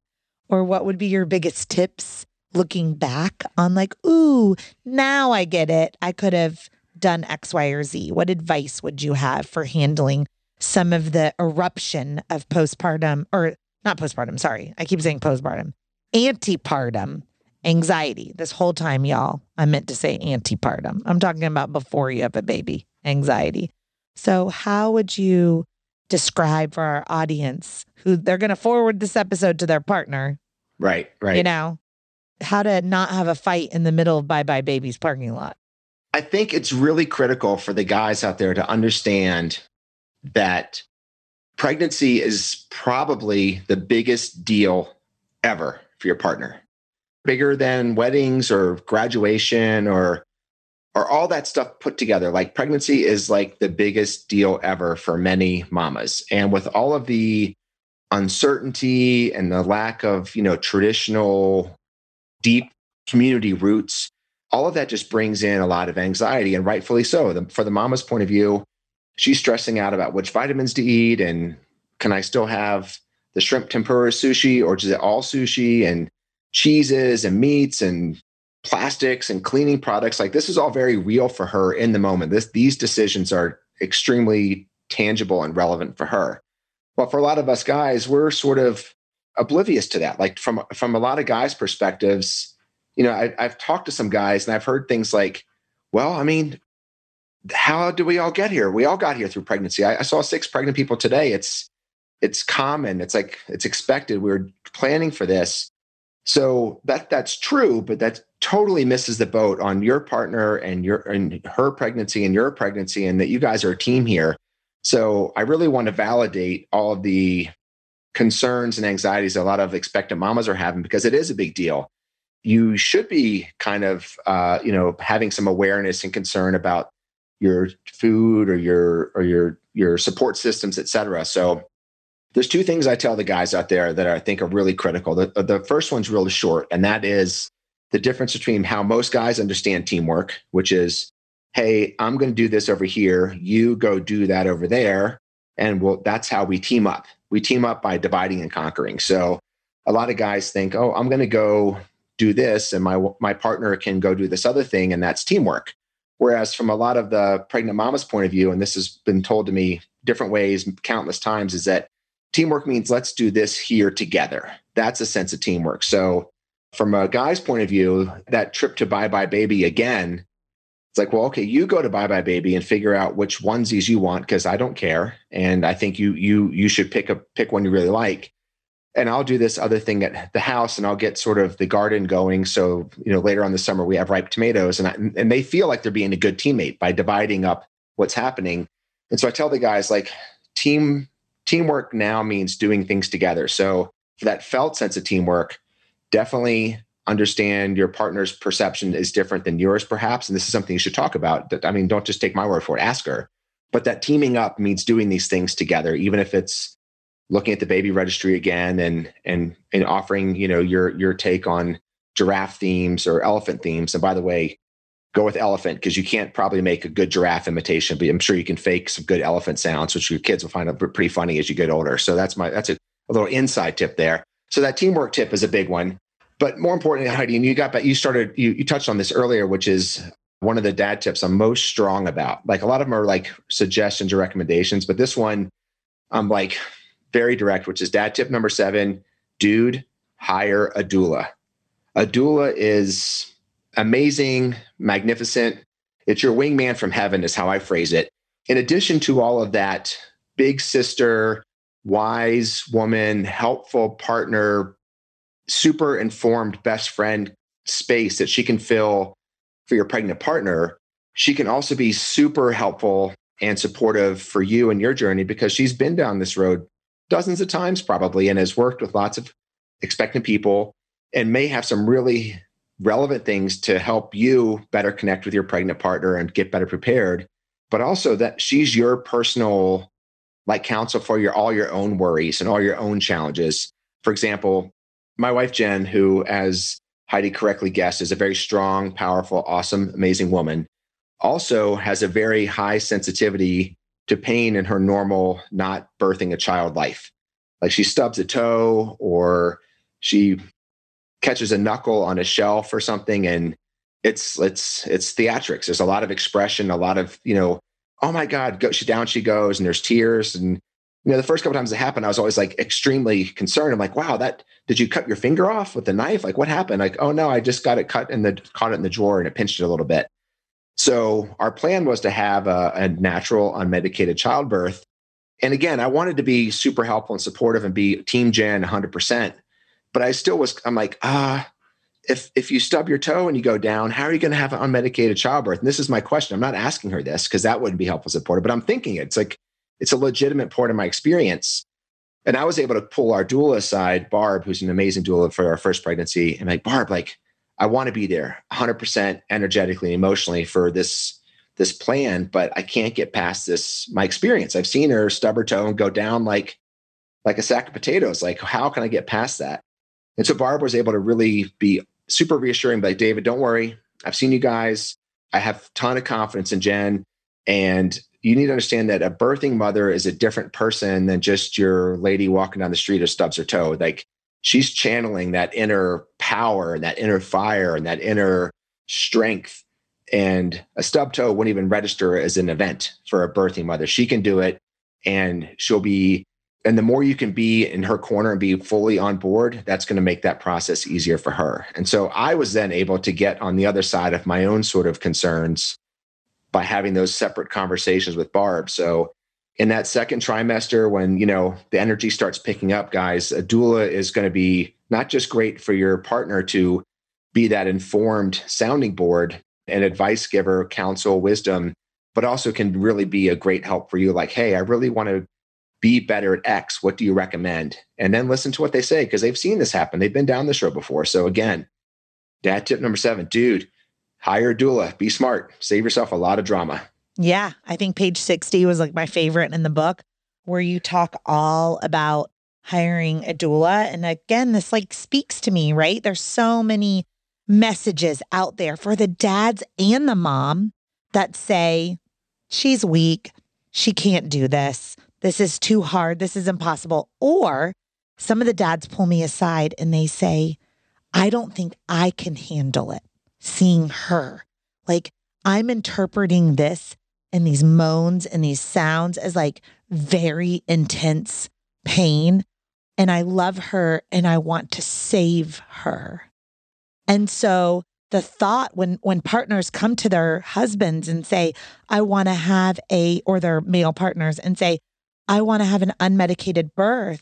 Or what would be your biggest tips looking back on like, ooh, now I get it. I could have done X, Y, or Z. What advice would you have for handling some of the eruption of postpartum or not postpartum, sorry. I keep saying postpartum, antepartum anxiety. This whole time, y'all, I meant to say antepartum. I'm talking about before you have a baby anxiety. So, how would you describe for our audience who they're going to forward this episode to their partner? Right, right. You know, how to not have a fight in the middle of buybuy BABY's parking lot. I think it's really critical for the guys out there to understand that pregnancy is probably the biggest deal ever for your partner. Bigger than weddings or graduation or or all that stuff put together. Like pregnancy is like the biggest deal ever for many mamas. And with all of the uncertainty and the lack of, you know, traditional deep community roots, all of that just brings in a lot of anxiety and rightfully so. The, for the mama's point of view, she's stressing out about which vitamins to eat and can I still have the shrimp tempura sushi or is it all sushi and cheeses and meats and plastics and cleaning products? Like this is all very real for her in the moment. This these decisions are extremely tangible and relevant for her. But for a lot of us guys we're sort of oblivious to that. Like from from a lot of guys perspectives you know I, i've talked to some guys and i've heard things like well i mean how do we all get here? We all got here through pregnancy. I, I saw six pregnant people today. It's it's common. It's like it's expected. We are planning for this. So that that's true but that totally misses the boat on your partner and your and her pregnancy and your pregnancy and that you guys are a team here. So i really want to validate all of the concerns and anxieties a lot of expectant mamas are having because it is a big deal you should be kind of uh, you know having some awareness and concern about your food or your or your your support systems et cetera so there's two things I tell the guys out there that I think are really critical. The, the first one's really short, and that is the difference between how most guys understand teamwork, which is, hey, I'm going to do this over here, you go do that over there, and well, that's how we team up. We team up by dividing and conquering. So a lot of guys think, oh, I'm going to go do this, and my my partner can go do this other thing, and that's teamwork. Whereas from a lot of the pregnant mama's point of view, and this has been told to me different ways countless times, is that teamwork means let's do this here together. That's a sense of teamwork. So, from a guy's point of view, that trip to buybuy BABY again, it's like, well, okay, you go to buybuy BABY and figure out which onesies you want because I don't care, and I think you you you should pick a pick one you really like. And I'll do this other thing at the house, and I'll get sort of the garden going. So you know, later on the summer we have ripe tomatoes, and I, and they feel like they're being a good teammate by dividing up what's happening. And so I tell the guys like, team teamwork now means doing things together. So for that felt sense of teamwork, definitely understand your partner's perception is different than yours, perhaps. And this is something you should talk about. I mean, don't just take my word for it, ask her. But that teaming up means doing these things together, even if it's looking at the baby registry again and and and offering, you know, your your take on giraffe themes or elephant themes. And by the way, go with elephant because you can't probably make a good giraffe imitation, but I'm sure you can fake some good elephant sounds, which your kids will find pretty funny as you get older. So that's my that's a, a little inside tip there. So that teamwork tip is a big one. But more importantly, Heidi, and you got back, you started, you, you touched on this earlier, which is one of the dad tips I'm most strong about. Like a lot of them are like suggestions or recommendations, but this one I'm like very direct, which is dad tip number seven, dude, hire a doula. A doula is amazing, magnificent. It's your wingman from heaven, is how I phrase it. In addition to all of that, big sister, wise woman, helpful partner, super informed best friend space that she can fill for your pregnant partner, she can also be super helpful and supportive for you and your journey because she's been down this road dozens of times probably and has worked with lots of expectant people and may have some really relevant things to help you better connect with your pregnant partner and get better prepared but also that she's your personal like counsel for your all your own worries and all your own challenges for example my wife jen who as Heidi correctly guessed, is a very strong, powerful, awesome, amazing woman. Also has a very high sensitivity to pain in her normal, not birthing a child life. Like she stubs a toe or she catches a knuckle on a shelf or something and it's it's it's theatrics. There's a lot of expression, a lot of, you know, oh my God, go she down she goes, and there's tears. And you know, the first couple times it happened, I was always like extremely concerned. I'm like, wow, that did you cut your finger off with the knife? Like, what happened? Like, oh no, I just got it cut in the caught it in the drawer and it pinched it a little bit. So our plan was to have a, a natural, unmedicated childbirth. And again, I wanted to be super helpful and supportive and be team Jen 100%. But I still was, I'm like, ah, if if you stub your toe and you go down, how are you going to have an unmedicated childbirth? And this is my question. I'm not asking her this because that wouldn't be helpful supportive, but I'm thinking it. it's like it's a legitimate part of my experience. And I was able to pull our doula aside, Barb, who's an amazing doula for our first pregnancy, and like Barb, like I want to be there 100% energetically, and emotionally for this this plan, but I can't get past this my experience. I've seen her stub her toe and go down like like a sack of potatoes. Like how can I get past that? And so Barb was able to really be super reassuring, like, David, don't worry. I've seen you guys. I have ton of confidence in Jen. And you need to understand that a birthing mother is a different person than just your lady walking down the street who stubs her toe. Like she's channeling that inner power and that inner fire and that inner strength. And a stub toe wouldn't even register as an event for a birthing mother. She can do it and she'll be and the more you can be in her corner and be fully on board that's going to make that process easier for her and so i was then able to get on the other side of my own sort of concerns by having those separate conversations with barb so in that second trimester when you know the energy starts picking up guys a doula is going to be not just great for your partner to be that informed sounding board and advice giver counsel wisdom but also can really be a great help for you like hey i really want to be better at X. What do you recommend? And then listen to what they say because they've seen this happen. They've been down this road before. So again, dad tip number seven, dude, hire a doula. Be smart. Save yourself a lot of drama. Yeah, I think page 60 was like my favorite in the book where you talk all about hiring a doula. And again, this like speaks to me, right? There's so many messages out there for the dads and the mom that say, she's weak. She can't do this this is too hard. This is impossible. Or some of the dads pull me aside and they say, I don't think I can handle it seeing her. Like I'm interpreting this and these moans and these sounds as like very intense pain. And I love her and I want to save her. And so the thought when when partners come to their husbands and say, I want to have a, or their male partners and say, I want to have an unmedicated birth,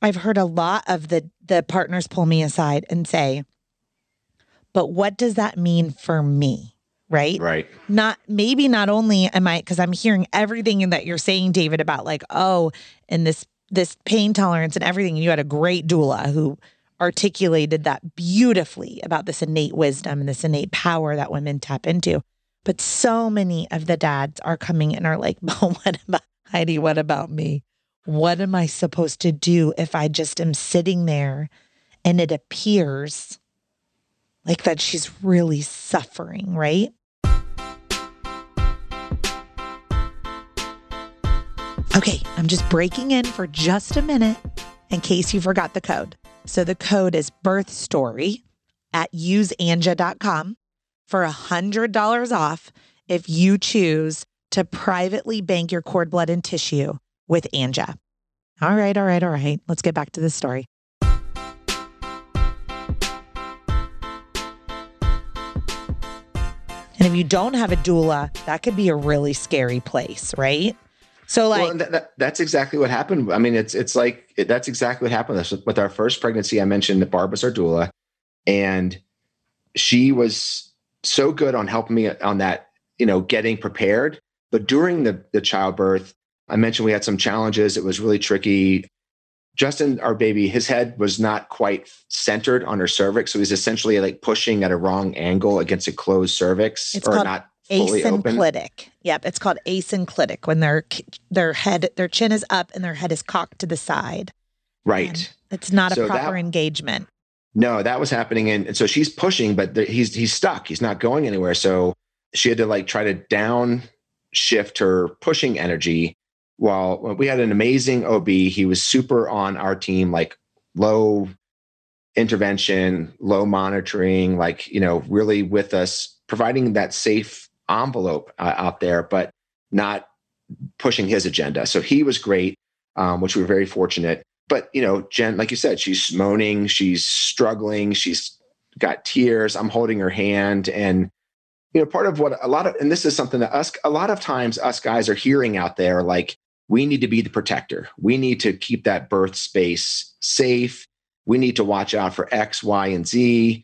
I've heard a lot of the the partners pull me aside and say, "But what does that mean for me?" Right? Right. Not maybe not only am I cuz I'm hearing everything that you're saying David about like, "Oh, and this this pain tolerance and everything." And you had a great doula who articulated that beautifully about this innate wisdom and this innate power that women tap into. But so many of the dads are coming and are like, but what about Heidi, what about me? What am I supposed to do if I just am sitting there and it appears like that she's really suffering, right? Okay, I'm just breaking in for just a minute in case you forgot the code. So the code is birth story at useanja.com for $100 off if you choose to privately bank your cord blood and tissue with Anja. All right, all right, all right. Let's get back to the story. And if you don't have a doula, that could be a really scary place, right? So, like, well, that, that, that's exactly what happened. I mean, it's it's like it, that's exactly what happened with, with our first pregnancy. I mentioned that Barb was our doula, and she was so good on helping me on that, you know, getting prepared but during the, the childbirth, I mentioned we had some challenges. It was really tricky. Justin, our baby, his head was not quite centered on her cervix. So he's essentially like pushing at a wrong angle against a closed cervix it's or called not asynclitic. Yep. It's called asynclitic when their their head, their chin is up and their head is cocked to the side. Right. And it's not a So proper that- engagement. No, that was happening. And, and so she's pushing, but the, he's, he's stuck. He's not going anywhere. So she had to like try to down shift her pushing energy while we had an amazing OB. He was super on our team, like low intervention, low monitoring, like, you know, really with us, providing that safe envelope uh, out there, but not pushing his agenda. So he was great, um, which we were very fortunate. But, you know, Jen, like you said, she's moaning, she's struggling, she's got tears. I'm holding her hand. And, you know, part of what a lot of, and this is something that us, a lot of times us guys are hearing out there, like, we need to be the protector. We need to keep that birth space safe we need to watch out for X, Y, and Z.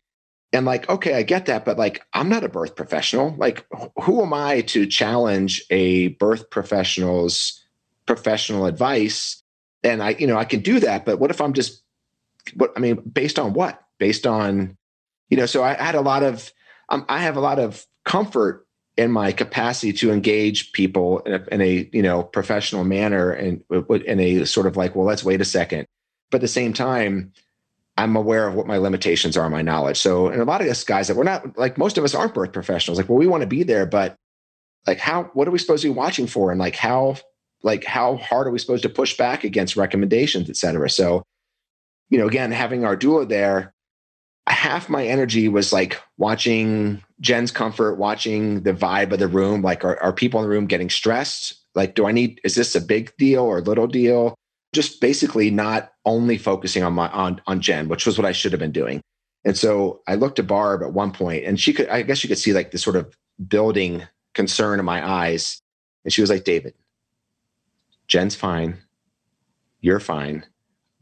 And like, okay, I get that, but like, I'm not a birth professional. Like, who am I to challenge a birth professional's professional advice? And I, you know, I can do that, but what if I'm just, what I mean, based on what? Based on, you know, so I had a lot of, um, I have a lot of comfort in my capacity to engage people in a, in a you know professional manner and in a sort of like, well, let's wait a second. But at the same time, I'm aware of what my limitations are, my knowledge. So, and a lot of us guys that we're not like most of us aren't birth professionals. Like, well, we want to be there, but like, how? What are we supposed to be watching for? And like, how? Like, how hard are we supposed to push back against recommendations, et cetera? So, you know, again, having our doula there, half my energy was like watching Jen's comfort, watching the vibe of the room. Like, are, are people in the room getting stressed? Like, do I need? Is this a big deal or little deal? Just basically not only focusing on my on on Jen, which was what I should have been doing. And so I looked at Barb at one point, and she could, I guess you could see like the sort of building concern in my eyes. And she was like, David, Jen's fine. You're fine.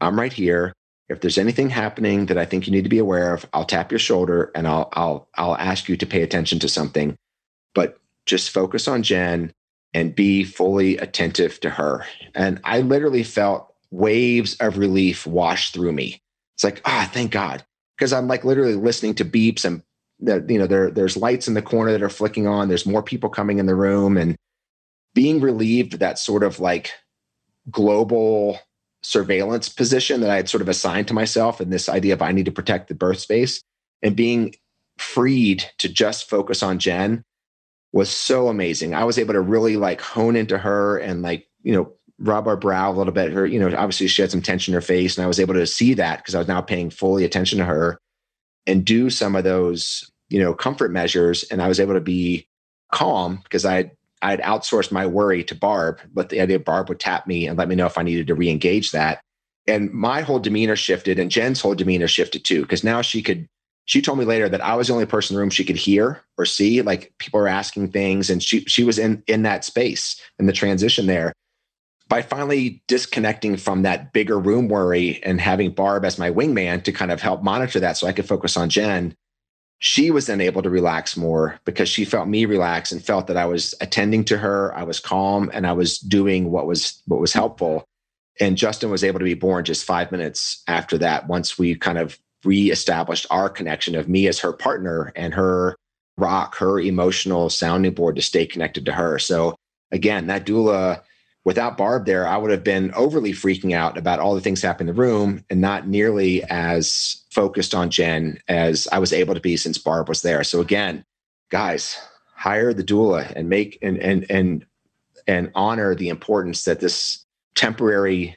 I'm right here. If there's anything happening that I think you need to be aware of, I'll tap your shoulder and I'll I'll I'll ask you to pay attention to something. But just focus on Jen and be fully attentive to her. And I literally felt waves of relief wash through me. It's like, ah, oh, thank God. Because I'm like literally listening to beeps and that, you know, there, there's lights in the corner that are flicking on. There's more people coming in the room and being relieved that sort of like global surveillance position that I had sort of assigned to myself and this idea of I need to protect the birth space and being freed to just focus on Jen was so amazing. I was able to really like hone into her and like, you know, rub our brow a little bit. Her, you know, obviously she had some tension in her face, and I was able to see that because I was now paying fully attention to her and do some of those, you know, comfort measures. And I was able to be calm because I had I had outsourced my worry to Barb, but the idea Barb would tap me and let me know if I needed to re-engage that. And my whole demeanor shifted and Jen's whole demeanor shifted too, because now she could she told me later that I was the only person in the room she could hear or see. Like people were asking things, and she she was in in that space in the transition there. By finally disconnecting from that bigger room worry and having Barb as my wingman to kind of help monitor that, so I could focus on Jen, she was then able to relax more because she felt me relax and felt that I was attending to her, I was calm, and I was doing what was what was helpful. And Justin was able to be born just five minutes after that. Once we kind of reestablished our connection of me as her partner and her rock, her emotional sounding board to stay connected to her. So again, that doula, without Barb there, I would have been overly freaking out about all the things happening in the room and not nearly as focused on Jen as I was able to be since Barb was there. So again, guys, hire the doula and make and and and and honor the importance that this temporary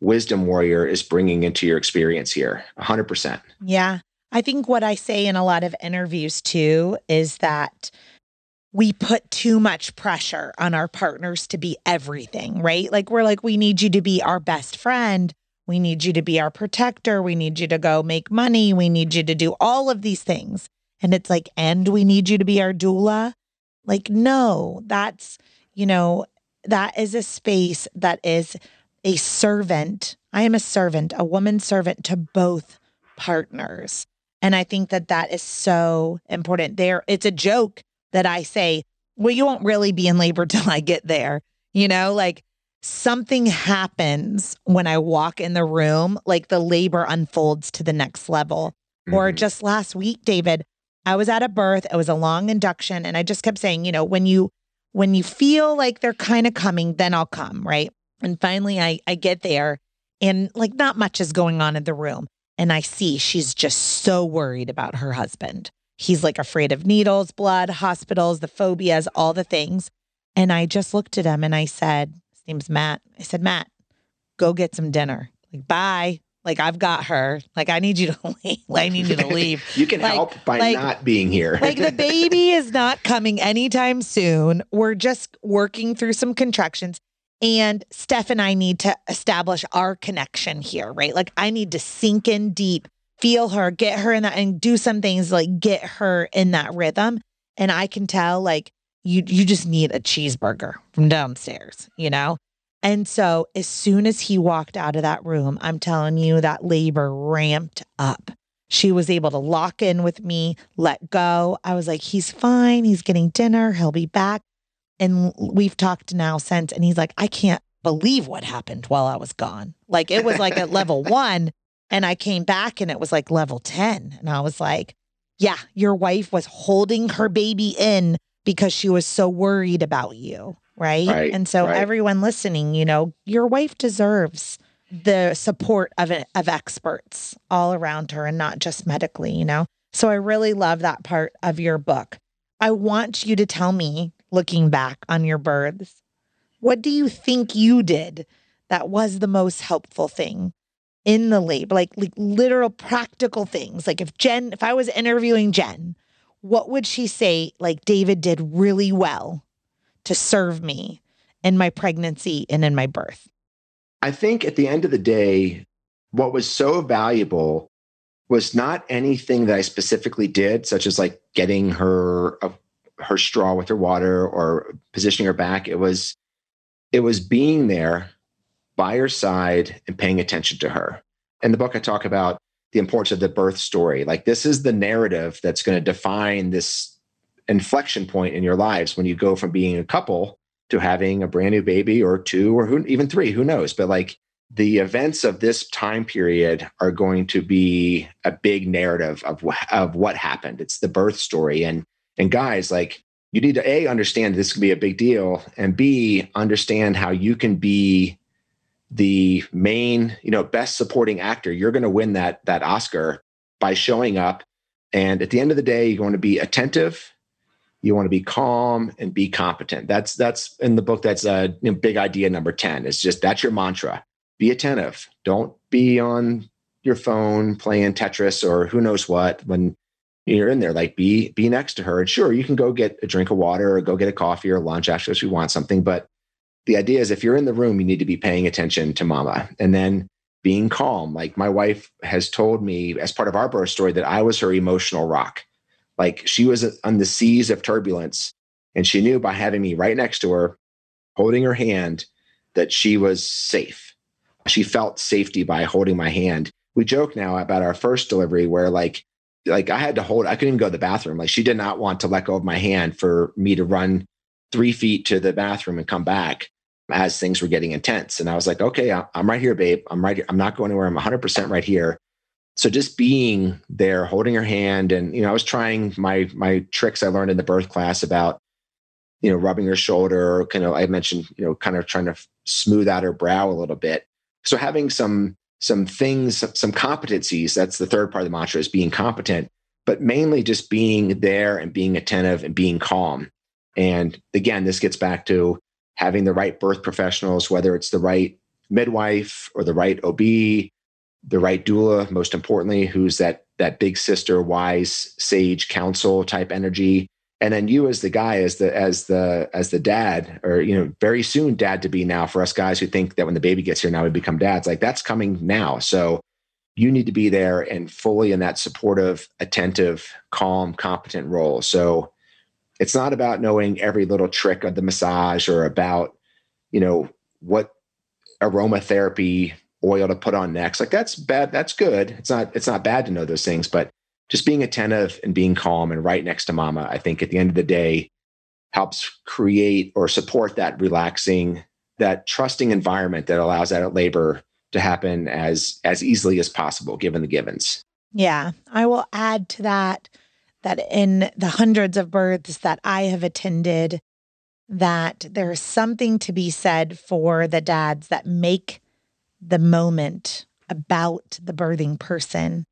wisdom warrior is bringing into your experience here 100% yeah. I think what i say in a lot of interviews too is that we put too much pressure on our partners to be everything right? Like we're like we need you to be our best friend. We need you to be our protector. We need you to go make money. We need you to do all of these things. And it's like and we need you to be our doula? Like no that's you know that is a space that is a servant. I am a servant, a woman servant to both partners. And I think that that is so important. There, it's a joke that I say, well, you won't really be in labor till I get there. You know, like something happens when I walk in the room, like the labor unfolds to the next level. Mm-hmm. Or just last week, David, I was at a birth, it was a long induction, and I just kept saying, you know, when you when you feel like they're kind of coming, then I'll come, right? And finally, I, I get there and like not much is going on in the room. and I see she's just so worried about her husband. He's like afraid of needles, blood, hospitals, the phobias, all the things. And I just looked at him and I said, his name's Matt. I said, Matt, go get some dinner. Like, bye. Like I've got her. Like I need you to leave. I need you to leave. you can like, help by like, not being here. like the baby is not coming anytime soon. We're just working through some contractions. And Steph and I need to establish our connection here, right? Like I need to sink in deep, feel her, get her in that and do some things like get her in that rhythm. And I can tell like you you just need a cheeseburger from downstairs, you know? And so as soon as he walked out of that room, I'm telling you that labor ramped up. She was able to lock in with me, let go. I was like, he's fine. He's getting dinner. He'll be back. And we've talked now since. And he's like, I can't believe what happened while I was gone. Like it was like at level one. And I came back and it was like level 10. And I was like, yeah, your wife was holding her baby in because she was so worried about you. Right. Right, and so right. everyone listening, you know, your wife deserves the support of of experts all around her and not just medically, you know. So I really love that part of your book. I want you to tell me, looking back on your births, what do you think you did that was the most helpful thing in the labor? Like, like literal practical things. Like if Jen, if I was interviewing Jen, what would she say like David did really well to serve me in my pregnancy and in my birth? I think at the end of the day, what was so valuable was not anything that I specifically did, such as like getting her uh, her straw with her water or positioning her back. It was it was being there by her side and paying attention to her. In the book, I talk about the importance of the birth story. Like this is the narrative that's going to define this inflection point in your lives when you go from being a couple to having a brand new baby or two or who, even three, who knows? But like the events of this time period are going to be a big narrative of, of what happened. It's the birth story. And, and guys, like you need to A, understand this can be a big deal and B, understand how you can be the main, you know, best supporting actor. You're going to win that, that Oscar by showing up. And at the end of the day, you're going to be attentive you want to be calm and be competent that's that's in the book that's a you know, big idea number 10 it's just that's your mantra be attentive don't be on your phone playing tetris or who knows what when you're in there like be be next to her and sure you can go get a drink of water or go get a coffee or lunch after if you want something but the idea is if you're in the room you need to be paying attention to mama and then being calm like my wife has told me as part of our birth story that i was her emotional rock like she was on the seas of turbulence. And she knew by having me right next to her, holding her hand, that she was safe. She felt safety by holding my hand. We joke now about our first delivery where like like I had to hold, I couldn't even go to the bathroom. Like she did not want to let go of my hand for me to run three feet to the bathroom and come back as things were getting intense. And I was like, okay, I'm right here, babe. I'm right here. I'm not going anywhere. I'm 100% right here so just being there holding her hand and you know i was trying my my tricks i learned in the birth class about you know rubbing her shoulder kind of i mentioned you know kind of trying to smooth out her brow a little bit so having some some things some competencies that's the third part of the mantra is being competent but mainly just being there and being attentive and being calm and again this gets back to having the right birth professionals whether it's the right midwife or the right ob the right doula, most importantly, who's that that big sister, wise, sage, counsel type energy. And then you as the guy, as the as the as the dad, or you know, very soon dad to be now for us guys who think that when the baby gets here now we become dads. Like that's coming now. So you need to be there and fully in that supportive, attentive, calm, competent role. So it's not about knowing every little trick of the massage or about, you know, what aromatherapy oil to put on next. Like that's bad. That's good. It's not, it's not bad to know those things, but just being attentive and being calm and right next to mama, I think at the end of the day helps create or support that relaxing, that trusting environment that allows that labor to happen as as easily as possible given the givens. Yeah. I will add to that that in the hundreds of births that I have attended, that there's something to be said for the dads that make the moment about the birthing person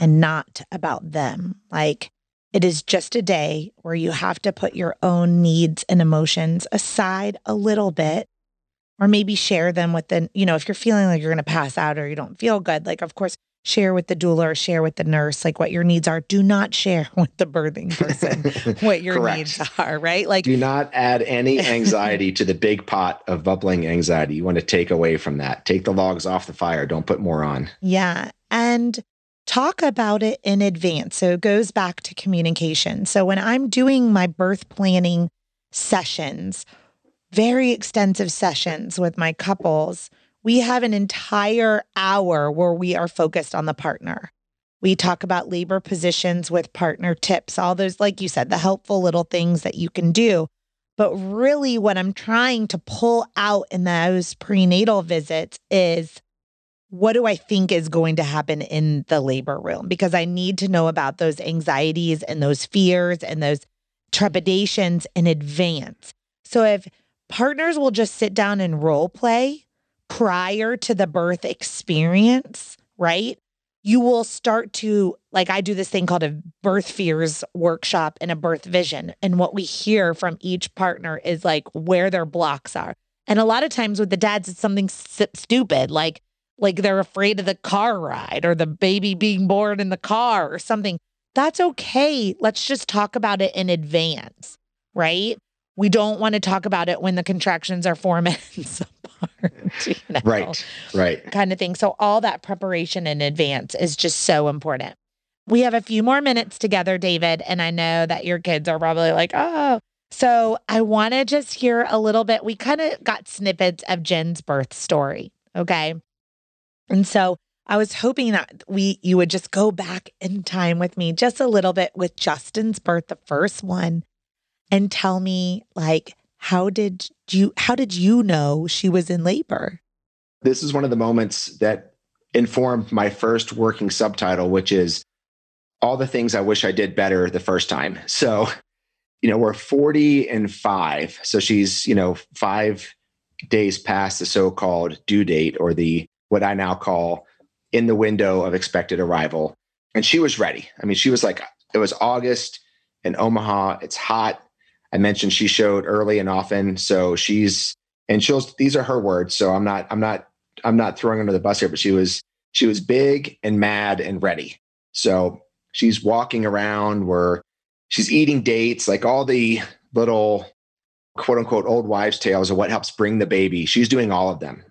and not about them. Like it is just a day where you have to put your own needs and emotions aside a little bit or maybe share them with the, you know, if you're feeling like you're going to pass out or you don't feel good, like, of course, share with the doula or share with the nurse, like what your needs are. Do not share with the birthing person what your Correct. needs are, right? Like, Do not add any anxiety to the big pot of bubbling anxiety. You want to take away from that. Take the logs off the fire. Don't put more on. yeah. And talk about it in advance. So it goes back to communication. So when I'm doing my birth planning sessions, very extensive sessions with my couples, we have an entire hour where we are focused on the partner. We talk about labor positions with partner tips, all those, like you said, the helpful little things that you can do. But really, what I'm trying to pull out in those prenatal visits is what do I think is going to happen in the labor room? Because I need to know about those anxieties and those fears and those trepidations in advance. So if partners will just sit down and role play prior to the birth experience, right? You will start to, like, I do this thing called a birth fears workshop and a birth vision. And what we hear from each partner is like where their blocks are. And a lot of times with the dads, it's something stupid, like, like they're afraid of the car ride or the baby being born in the car or something. That's okay. Let's just talk about it in advance, right? We don't want to talk about it when the contractions are four minutes apart. you know, Right. Right. Kind of thing. So, all that preparation in advance is just so important. We have a few more minutes together, David, and I know that your kids are probably like, oh. So, I want to just hear a little bit. We kind of got snippets of Jen's birth story. Okay. And so, I was hoping that we you would just go back in time with me just a little bit with Justin's birth, the first one, and tell me like how did you how did you know she was in labor? This is one of the moments that informed my first working subtitle, which is all the things I wish I did better the first time. So, you know, we're 40 and five. So she's, you know, five days past the so called due date or the what I now call in the window of expected arrival. And she was ready. I mean, she was like, it was August in Omaha. It's hot. I mentioned she showed early and often. So she's, and she'll, these are her words. So I'm not, I'm not, I'm not throwing under the bus here, but she was, she was big and mad and ready. So she's walking around where she's eating dates, like all the little quote unquote old wives' tales of what helps bring the baby. She's doing all of them.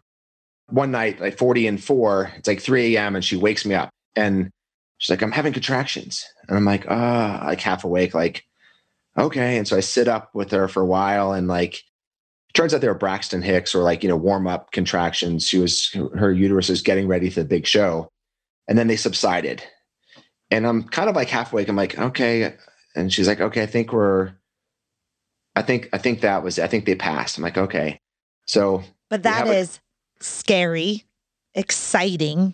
One night, like 40 and four, it's like 3 a.m. and she wakes me up and she's like, I'm having contractions. And I'm like, ah, like half awake, like, okay. And so I sit up with her for a while and like, it turns out they were Braxton Hicks or like, you know, warm up contractions. She was, her uterus is getting ready for the big show. And then they subsided. And I'm kind of like half awake. I'm like, okay. And she's like, okay, I think we're, I think, I think that was, I think they passed. I'm like, okay. So But that is scary, exciting,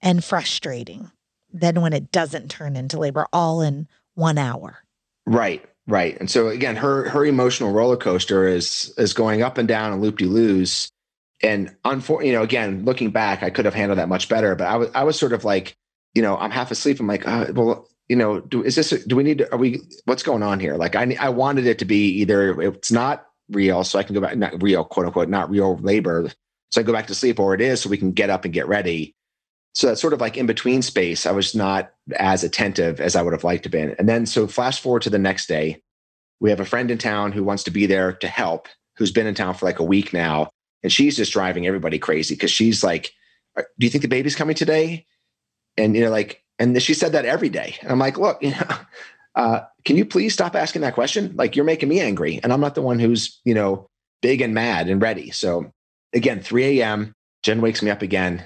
and frustrating. Then when it doesn't turn into labor all in one hour. Right, right. And so again, her her emotional roller coaster is is going up and down and loop de loos. And unfor- you know, again, looking back, I could have handled that much better. But I was I was sort of like, you know, I'm half asleep. I'm like, uh, well, you know, do is this? Do we need? To, are we? What's going on here? Like, I I wanted it to be either it's not real, so I can go back, not real, quote unquote, not real labor, so I go back to sleep, or it is, so we can get up and get ready. So that's sort of like in between space. I was not as attentive as I would have liked to been. And then so flash forward to the next day, we have a friend in town who wants to be there to help, who's been in town for like a week now, and she's just driving everybody crazy because she's like, "Do you think the baby's coming today?" And you know, like, and she said that every day. And I'm like, look, you know, uh, can you please stop asking that question? Like, you're making me angry, and I'm not the one who's you know big and mad and ready. So again, 3 a.m. Jen wakes me up again.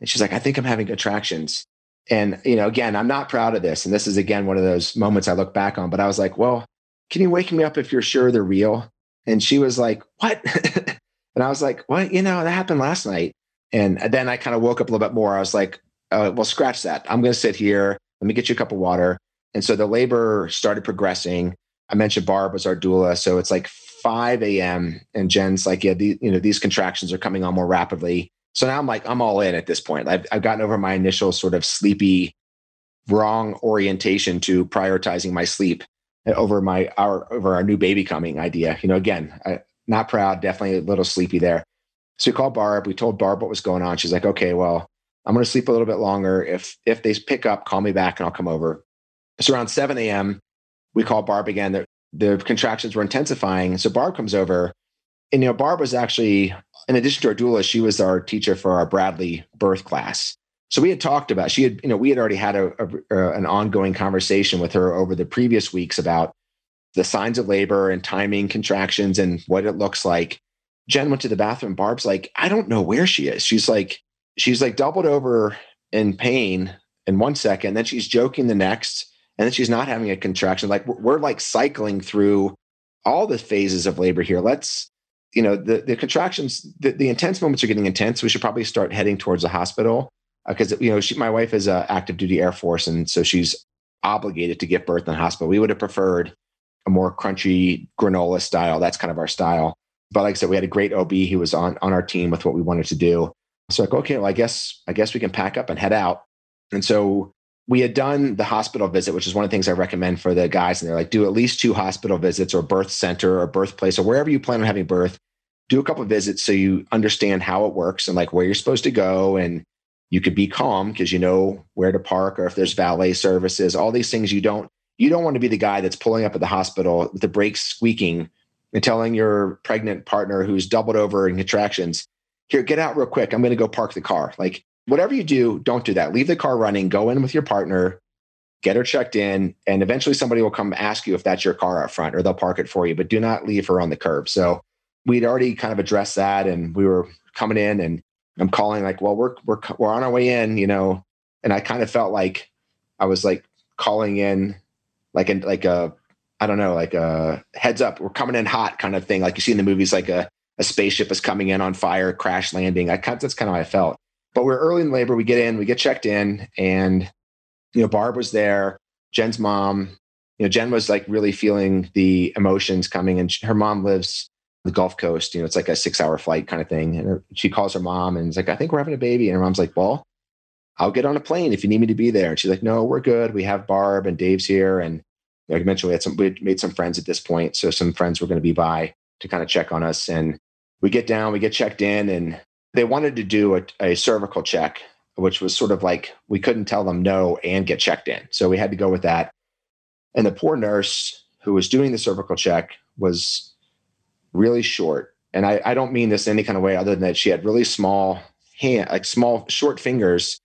And she's like, I think I'm having contractions. And, you know, again, I'm not proud of this. And this is, again, one of those moments I look back on. But I was like, well, can you wake me up if you're sure they're real? And she was like, what? and I was like, what? You know, that happened last night. And then I kind of woke up a little bit more. I was like, uh, well, scratch that. I'm going to sit here. Let me get you a cup of water. And so the labor started progressing. I mentioned Barb was our doula. So it's like 5 a.m. And Jen's like, yeah, the, you know, these contractions are coming on more rapidly. So now I'm like, I'm all in at this point. I've, I've gotten over my initial sort of sleepy, wrong orientation to prioritizing my sleep uh, over my our over our new baby coming idea. You know, again, I, not proud, definitely a little sleepy there. So we called Barb. We told Barb what was going on. She's like, okay, well, I'm going to sleep a little bit longer. If if they pick up, call me back and I'll come over. It's around 7 a.m., we call Barb again. The, the contractions were intensifying. So Barb comes over. And, you know, Barb was actually, in addition to our doula, she was our teacher for our Bradley birth class. So we had talked about, she had, you know, we had already had a, a, an ongoing conversation with her over the previous weeks about the signs of labor and timing contractions and what it looks like. Jen went to the bathroom. Barb's like, I don't know where she is. She's like, she's like doubled over in pain in one second. Then she's joking the next and then she's not having a contraction. Like we're like cycling through all the phases of labor here. Let's, you know, the, the contractions, the, the intense moments are getting intense. We should probably start heading towards the hospital because, uh, you know, she, my wife is a active duty Air Force. And so she's obligated to give birth in the hospital. We would have preferred a more crunchy granola style. That's kind of our style. But like I said, we had a great OB. He was on, on our team with what we wanted to do. So like, okay, well, I guess, I guess we can pack up and head out. And so we had done the hospital visit, which is one of the things I recommend for the guys. And they're like, do at least two hospital visits or birth center or birthplace or wherever you plan on having birth. Do a couple of visits so you understand how it works and like where you're supposed to go. And you could be calm because you know where to park or if there's valet services, all these things you don't, you don't want to be the guy that's pulling up at the hospital with the brakes squeaking and telling your pregnant partner who's doubled over in contractions, here, get out real quick. I'm going to go park the car. Like whatever you do, don't do that. Leave the car running, go in with your partner, get her checked in, and eventually somebody will come ask you if that's your car up front or they'll park it for you, but do not leave her on the curb. So we'd already kind of addressed that and we were coming in and I'm calling like, well, we're, we're, we're on our way in, you know, and I kind of felt like I was like calling in like, in like a, I don't know, like a heads up, we're coming in hot kind of thing. Like you see in the movies, like a, a spaceship is coming in on fire, crash landing. I that's kind of how I felt. But we're early in labor. We get in, we get checked in, and you know, Barb was there, Jen's mom. You know, Jen was like really feeling the emotions coming, and her mom lives the Gulf Coast. You know, it's like a six-hour flight kind of thing. And she calls her mom and is like, "I think we're having a baby." And her mom's like, "Well, I'll get on a plane if you need me to be there." And she's like, "No, we're good. We have Barb and Dave's here." And like I mentioned, we had some, we made some friends at this point, so some friends were going to be by to kind of check on us. And we get down, we get checked in, and they wanted to do a, a, cervical check, which was sort of like we couldn't tell them no and get checked in. So we had to go with that. And the poor nurse who was doing the cervical check was really short. And I, I don't mean this in any kind of way other than that she had really small hand, like small, short fingers.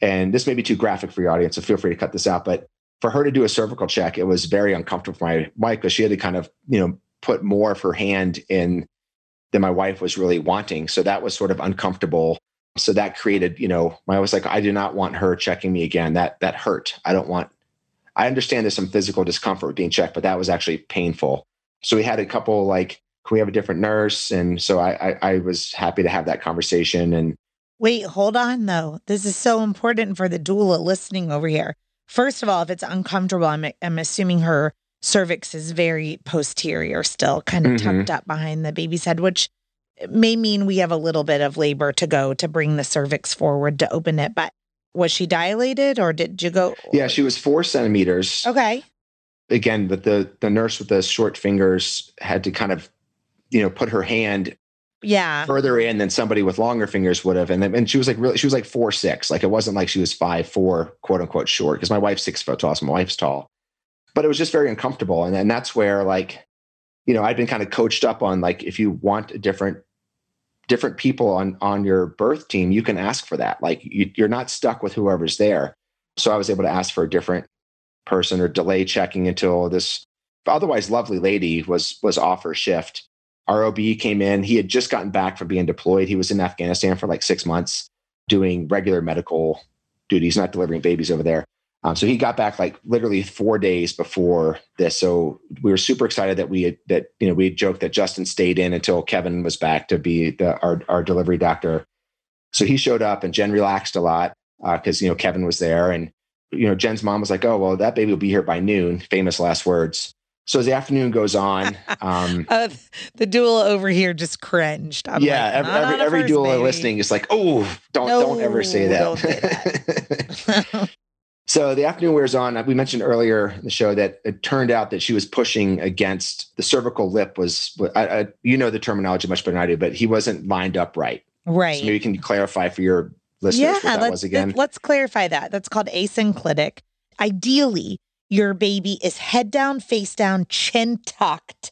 And this may be too graphic for your audience, so feel free to cut this out. But for her to do a cervical check, it was very uncomfortable for my wife because she had to kind of, you know, put more of her hand in than my wife was really wanting. So that was sort of uncomfortable. So that created, you know, I was like, I do not want her checking me again. That that hurt. I don't want. I understand there's some physical discomfort with being checked, but that was actually painful. So we had a couple like, can we have a different nurse? And so I, I, I was happy to have that conversation. And wait, hold on though. This is so important for the doula listening over here. First of all, if it's uncomfortable, I'm, I'm assuming her cervix is very posterior still, kind of mm-hmm. tucked up behind the baby's head, which may mean we have a little bit of labor to go to bring the cervix forward to open it. But was she dilated or did you go? Yeah, she was four centimeters. Okay. Again, but the the nurse with the short fingers had to kind of, you know, put her hand yeah further in than somebody with longer fingers would have and then and she was like really she was like four six like it wasn't like she was five four quote unquote short because my wife's six foot tall so my wife's tall but it was just very uncomfortable. And then that's where like, you know, I'd been kind of coached up on like, if you want a different, different people on, on your birth team, you can ask for that. Like you, you're not stuck with whoever's there. So I was able to ask for a different person or delay checking until this otherwise lovely lady was, was off her shift. ROB came in. He had just gotten back from being deployed. He was in Afghanistan for like six months doing regular medical duties, not delivering babies over there. Um, so he got back like literally four days before this. So we were super excited that we had, that you know we joked that Justin stayed in until Kevin was back to be the our our delivery doctor. So he showed up and Jen relaxed a lot because uh, you know Kevin was there and you know Jen's mom was like, oh well that baby will be here by noon. Famous last words. So as the afternoon goes on, um, uh, the doula over here just cringed. I'm yeah, like, every every, every doula listening is like, "Oh, don't no, don't ever say that." So the afternoon wears on. Uh, we mentioned earlier in the show that it turned out that she was pushing against the cervical lip. Was I, I, you know the terminology much better than I do, but he wasn't lined up right. Right. So maybe you can clarify for your listeners yeah, what that was again. Let's clarify that. That's called asynclitic. Ideally, your baby is head down, face down, chin tucked,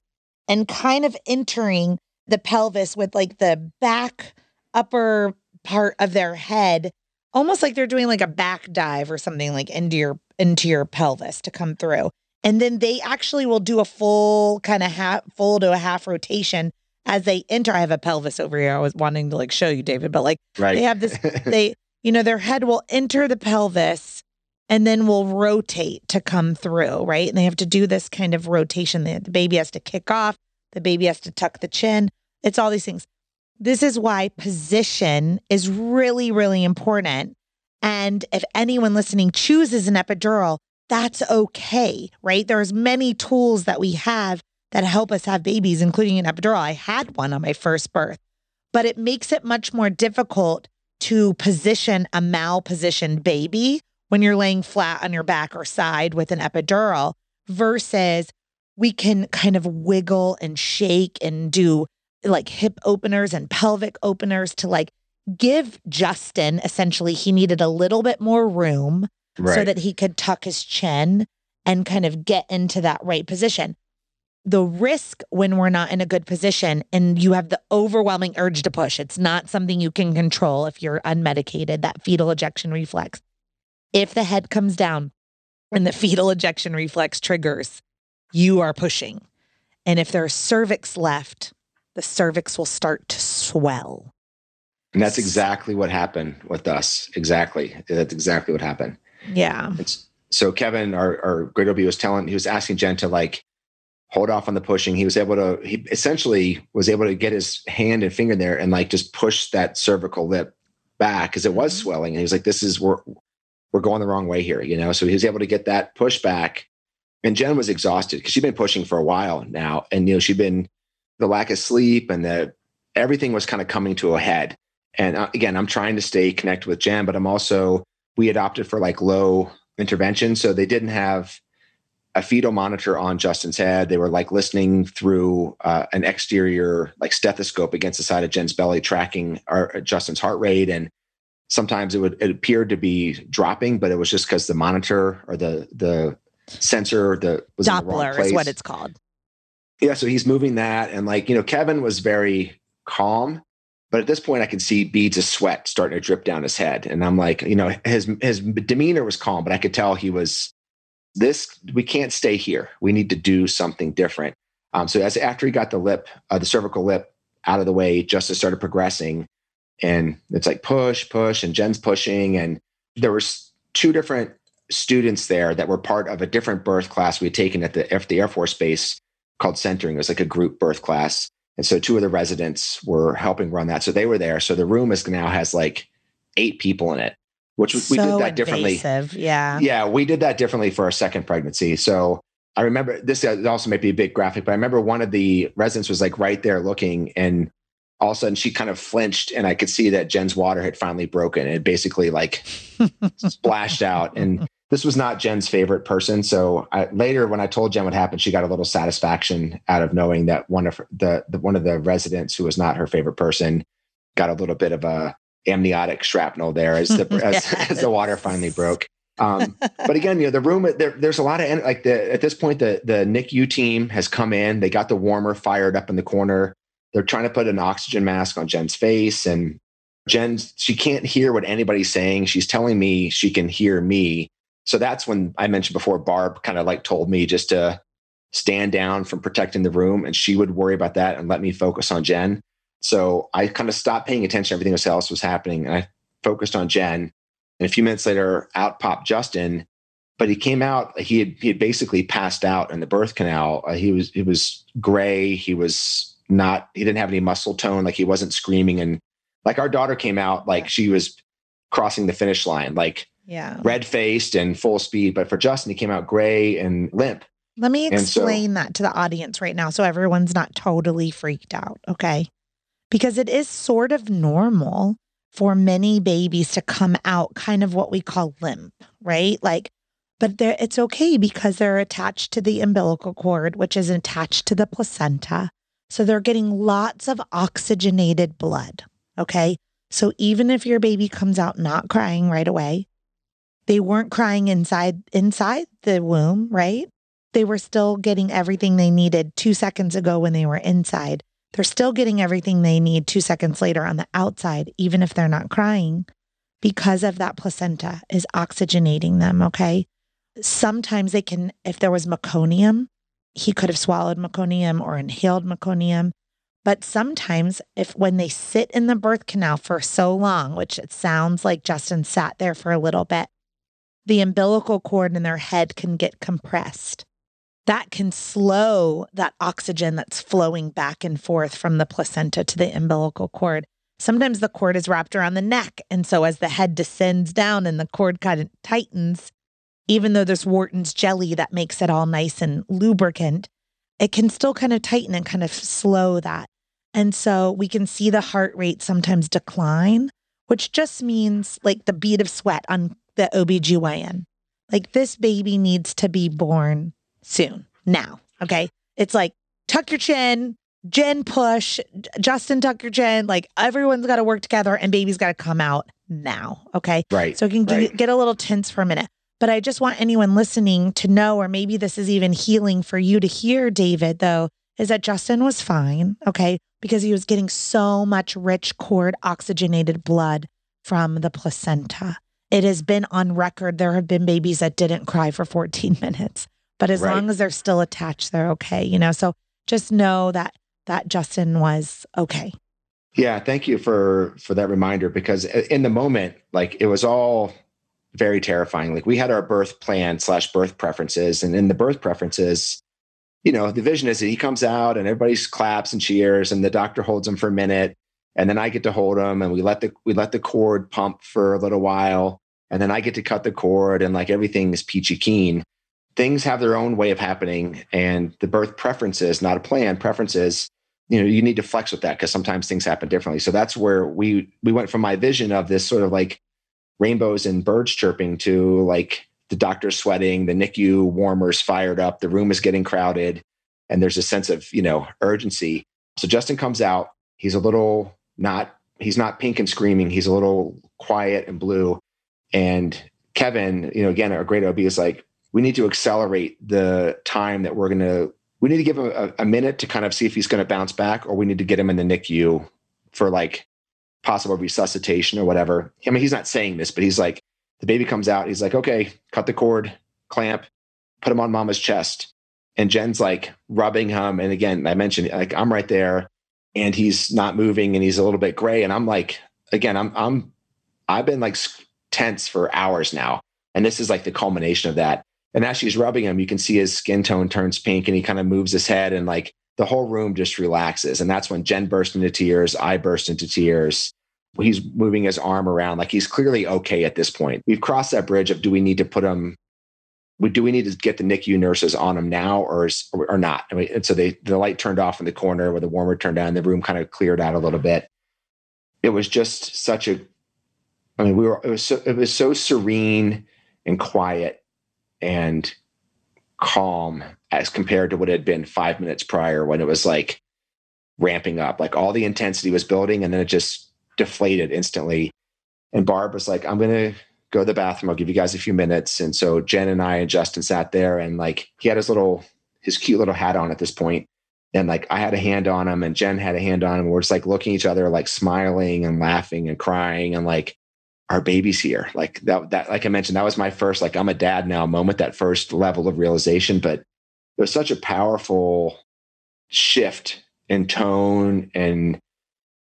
and kind of entering the pelvis with like the back upper part of their head, almost like they're doing like a back dive or something like into your into your pelvis to come through. And then they actually will do a full kind of half full to a half rotation as they enter. I have a pelvis over here. I was wanting to like show you, David, but like right. they have this, they, you know, their head will enter the pelvis and then will rotate to come through, right? And they have to do this kind of rotation. The, the baby has to kick off, the baby has to tuck the chin. It's all these things. This is why position is really, really important. And if anyone listening chooses an epidural, that's okay, right? There's many tools that we have that help us have babies, including an epidural. I had one on my first birth, but it makes it much more difficult to position a malpositioned baby when you're laying flat on your back or side with an epidural versus we can kind of wiggle and shake and do like hip openers and pelvic openers to like give Justin essentially he needed a little bit more room right. so that he could tuck his chin and kind of get into that right position. The risk when we're not in a good position and you have the overwhelming urge to push, it's not something you can control if you're unmedicated, that fetal ejection reflex if the head comes down and the fetal ejection reflex triggers, you are pushing. And if there's cervix left, the cervix will start to swell. And that's exactly what happened with us. Exactly. That's exactly what happened. Yeah. It's, so Kevin, our, our great OB was telling, he was asking Jen to like hold off on the pushing. He was able to, he essentially was able to get his hand and finger there and like just push that cervical lip back because it was mm-hmm. swelling. And he was like, this is, we're, we're going the wrong way here, you know? So he was able to get that push back. And Jen was exhausted because she'd been pushing for a while now. And, you know, she'd been the lack of sleep and the everything was kind of coming to a head. And uh, again, I'm trying to stay connected with Jen, but I'm also, we adopted for like low intervention. So they didn't have a fetal monitor on Justin's head. They were like listening through uh, an exterior like stethoscope against the side of Jen's belly, tracking our, Justin's heart rate and sometimes it would it appeared to be dropping, but it was just because the monitor or the the sensor the was Doppler is what it's called. Yeah, so he's moving that, and like you know, Kevin was very calm, but at this point, I could see beads of sweat starting to drip down his head, and I'm like, you know, his his demeanor was calm, but I could tell he was this. We can't stay here. We need to do something different. Um, so as after he got the lip, uh, the cervical lip out of the way, Justin started progressing and it's like push push and jen's pushing and there was two different students there that were part of a different birth class we had taken at the, at the air force base called centering. It was like a group birth class. And so two of the residents were helping run that. So they were there. So the room is now has like eight people in it which so we did that differently. yeah. Yeah we did that differently for our second pregnancy. So i remember this also might be a big graphic but i remember one of the residents was like right there looking and all of a sudden she kind of flinched and I could see that Jen's water had finally broken. It basically like splashed out. And this was not Jen's favorite person. So I, later when I told Jen what happened, she got a little satisfaction out of knowing that one of the, the one of the residents who was not her favorite person got a little bit of a amniotic shrapnel there as the, yes. as, as, the water finally broke. Um, but again, you know, the room there, there's a lot of like the, at this point, the the NICU team has come in. They got the warmer fired up in the corner they're trying to put an oxygen mask on Jen's face and Jen she can't hear what anybody's saying. She's telling me she can hear me. So that's when I mentioned before Barb kind of like told me just to stand down from protecting the room and she would worry about that and let me focus on Jen. So I kind of stopped paying attention to everything else was happening and I focused on Jen. And a few minutes later, out popped Justin, but he came out. He had he had basically passed out in the birth canal. Uh, he was he was gray. He was not he didn't have any muscle tone like he wasn't screaming and like our daughter came out like she was crossing the finish line like yeah red faced and full speed but for justin he came out gray and limp Let me explain so, that to the audience right now so everyone's not totally freaked out, okay? Because it is sort of normal for many babies to come out kind of what we call limp, right? Like, but it's okay because they're attached to the umbilical cord, which is attached to the placenta. So they're getting lots of oxygenated blood, okay? So even if your baby comes out not crying right away, they weren't crying inside inside the womb, right? They were still getting everything they needed 2 seconds ago when they were inside. They're still getting everything they need 2 seconds later on the outside even if they're not crying because of that placenta is oxygenating them, okay? Sometimes they can if there was meconium, he could have swallowed meconium or inhaled meconium. But sometimes, if when they sit in the birth canal for so long, which it sounds like Justin sat there for a little bit, the umbilical cord in their head can get compressed. That can slow that oxygen that's flowing back and forth from the placenta to the umbilical cord. Sometimes the cord is wrapped around the neck. And so as the head descends down and the cord kind of tightens, even though there's Wharton's jelly that makes it all nice and lubricant, it can still kind of tighten and kind of slow that. And so we can see the heart rate sometimes decline, which just means like the bead of sweat on the OBGYN. Like this baby needs to be born soon, now. Okay. It's like tuck your chin, Jen push, Justin tuck your chin. Like everyone's got to work together and baby's got to come out now. Okay. Right. So it can right. get a little tense for a minute. But I just want anyone listening to know, or maybe this is even healing for you to hear, David, though, is that Justin was fine. Okay. Because he was getting so much rich cord oxygenated blood from the placenta it has been on record. There have been babies that didn't cry for 14 minutes, but as right. long as they're still attached, they're okay, you know? So just know that that Justin was okay. Yeah, thank you for for that reminder because in the moment, like it was all very terrifying. Like we had our birth plan slash birth preferences, and in the birth preferences, you know, the vision is that he comes out and everybody claps and cheers, and the doctor holds him for a minute, and then I get to hold him, and we let the we let the cord pump for a little while, and then I get to cut the cord and like everything is peachy keen. Things have their own way of happening, and the birth preferences, not a plan, preferences. You know, you need to flex with that because sometimes things happen differently. So that's where we we went from my vision of this sort of like rainbows and birds chirping to like the doctor's sweating, the NICU warmers fired up, the room is getting crowded, and there's a sense of you know urgency. So Justin comes out. He's a little not he's not pink and screaming. He's a little quiet and blue. And Kevin, you know, again, our great OB is like, we need to accelerate the time that we're going to, we need to give him a, a, minute to kind of see if he's going to bounce back, or we need to get him in the NICU for like possible resuscitation or whatever. I mean, he's not saying this, but he's like, the baby comes out. He's like, okay, cut the cord, clamp, put him on mama's chest. And Jen's like rubbing him. And again, I mentioned like I'm right there and he's not moving and he's a little bit gray. And I'm like, again, I'm, I'm, I've been like tense for hours now. And this is like the culmination of that. And as she's rubbing him, you can see his skin tone turns pink and he kind of moves his head and like the whole room just relaxes. And that's when Jen burst into tears. I burst into tears. He's moving his arm around like he's clearly okay at this point. We've crossed that bridge of do we need to put him do we need to get the NICU nurses on him now or or not? I mean, and so they the light turned off in the corner where the warmer turned on. The room kind of cleared out a little bit. It was just such a I mean, we were it was so it was so serene and quiet and calm as compared to what it had been five minutes prior when it was like ramping up. Like all the intensity was building and then it just deflated instantly. And Barb was like, I'm gonna go to the bathroom. I'll give you guys a few minutes. And so Jen and I and Justin sat there and like he had his little his cute little hat on at this point. And like I had a hand on him and Jen had a hand on him. We're just like looking at each other, like smiling and laughing and crying and like our baby's here. Like that, that, like I mentioned, that was my first, like I'm a dad now moment, that first level of realization. But it was such a powerful shift in tone and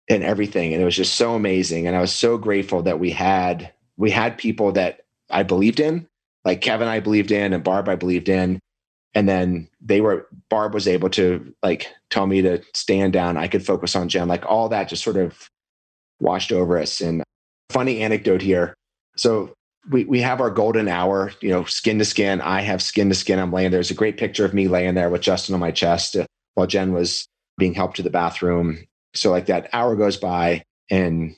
and everything. And it was just so amazing. And I was so grateful that we had we had people that I believed in, like Kevin I believed in and Barb I believed in. And then they were Barb was able to like tell me to stand down. I could focus on Jen. Like all that just sort of washed over us. And funny anecdote here. So we, we have our golden hour, you know, skin to skin. I have skin to skin. I'm laying there. There's a great picture of me laying there with Justin on my chest uh, while Jen was being helped to the bathroom. So like that hour goes by and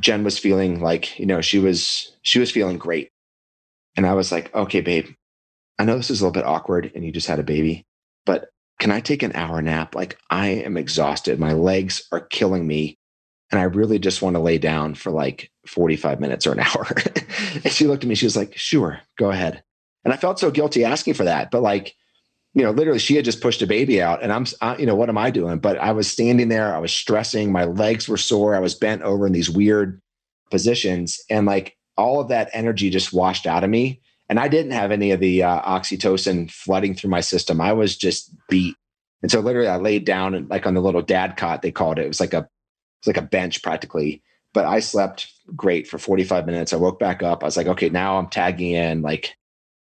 Jen was feeling like, you know, she was she was feeling great. And I was like, okay, babe, I know this is a little bit awkward and you just had a baby, but can I take an hour nap? Like I am exhausted. My legs are killing me. And I really just want to lay down for like 45 minutes or an hour. and she looked at me, she was like, sure, go ahead. And I felt so guilty asking for that. But like, you know, literally she had just pushed a baby out and I'm, I, you know, what am I doing? But I was standing there, I was stressing, my legs were sore, I was bent over in these weird positions. And like all of that energy just washed out of me. And I didn't have any of the uh, oxytocin flooding through my system. I was just beat. And so literally I laid down and like on the little dad cot, they called it. It was like a, it was like a bench practically. But I slept great for 45 minutes. I woke back up. I was like, okay, now I'm tagging in, like,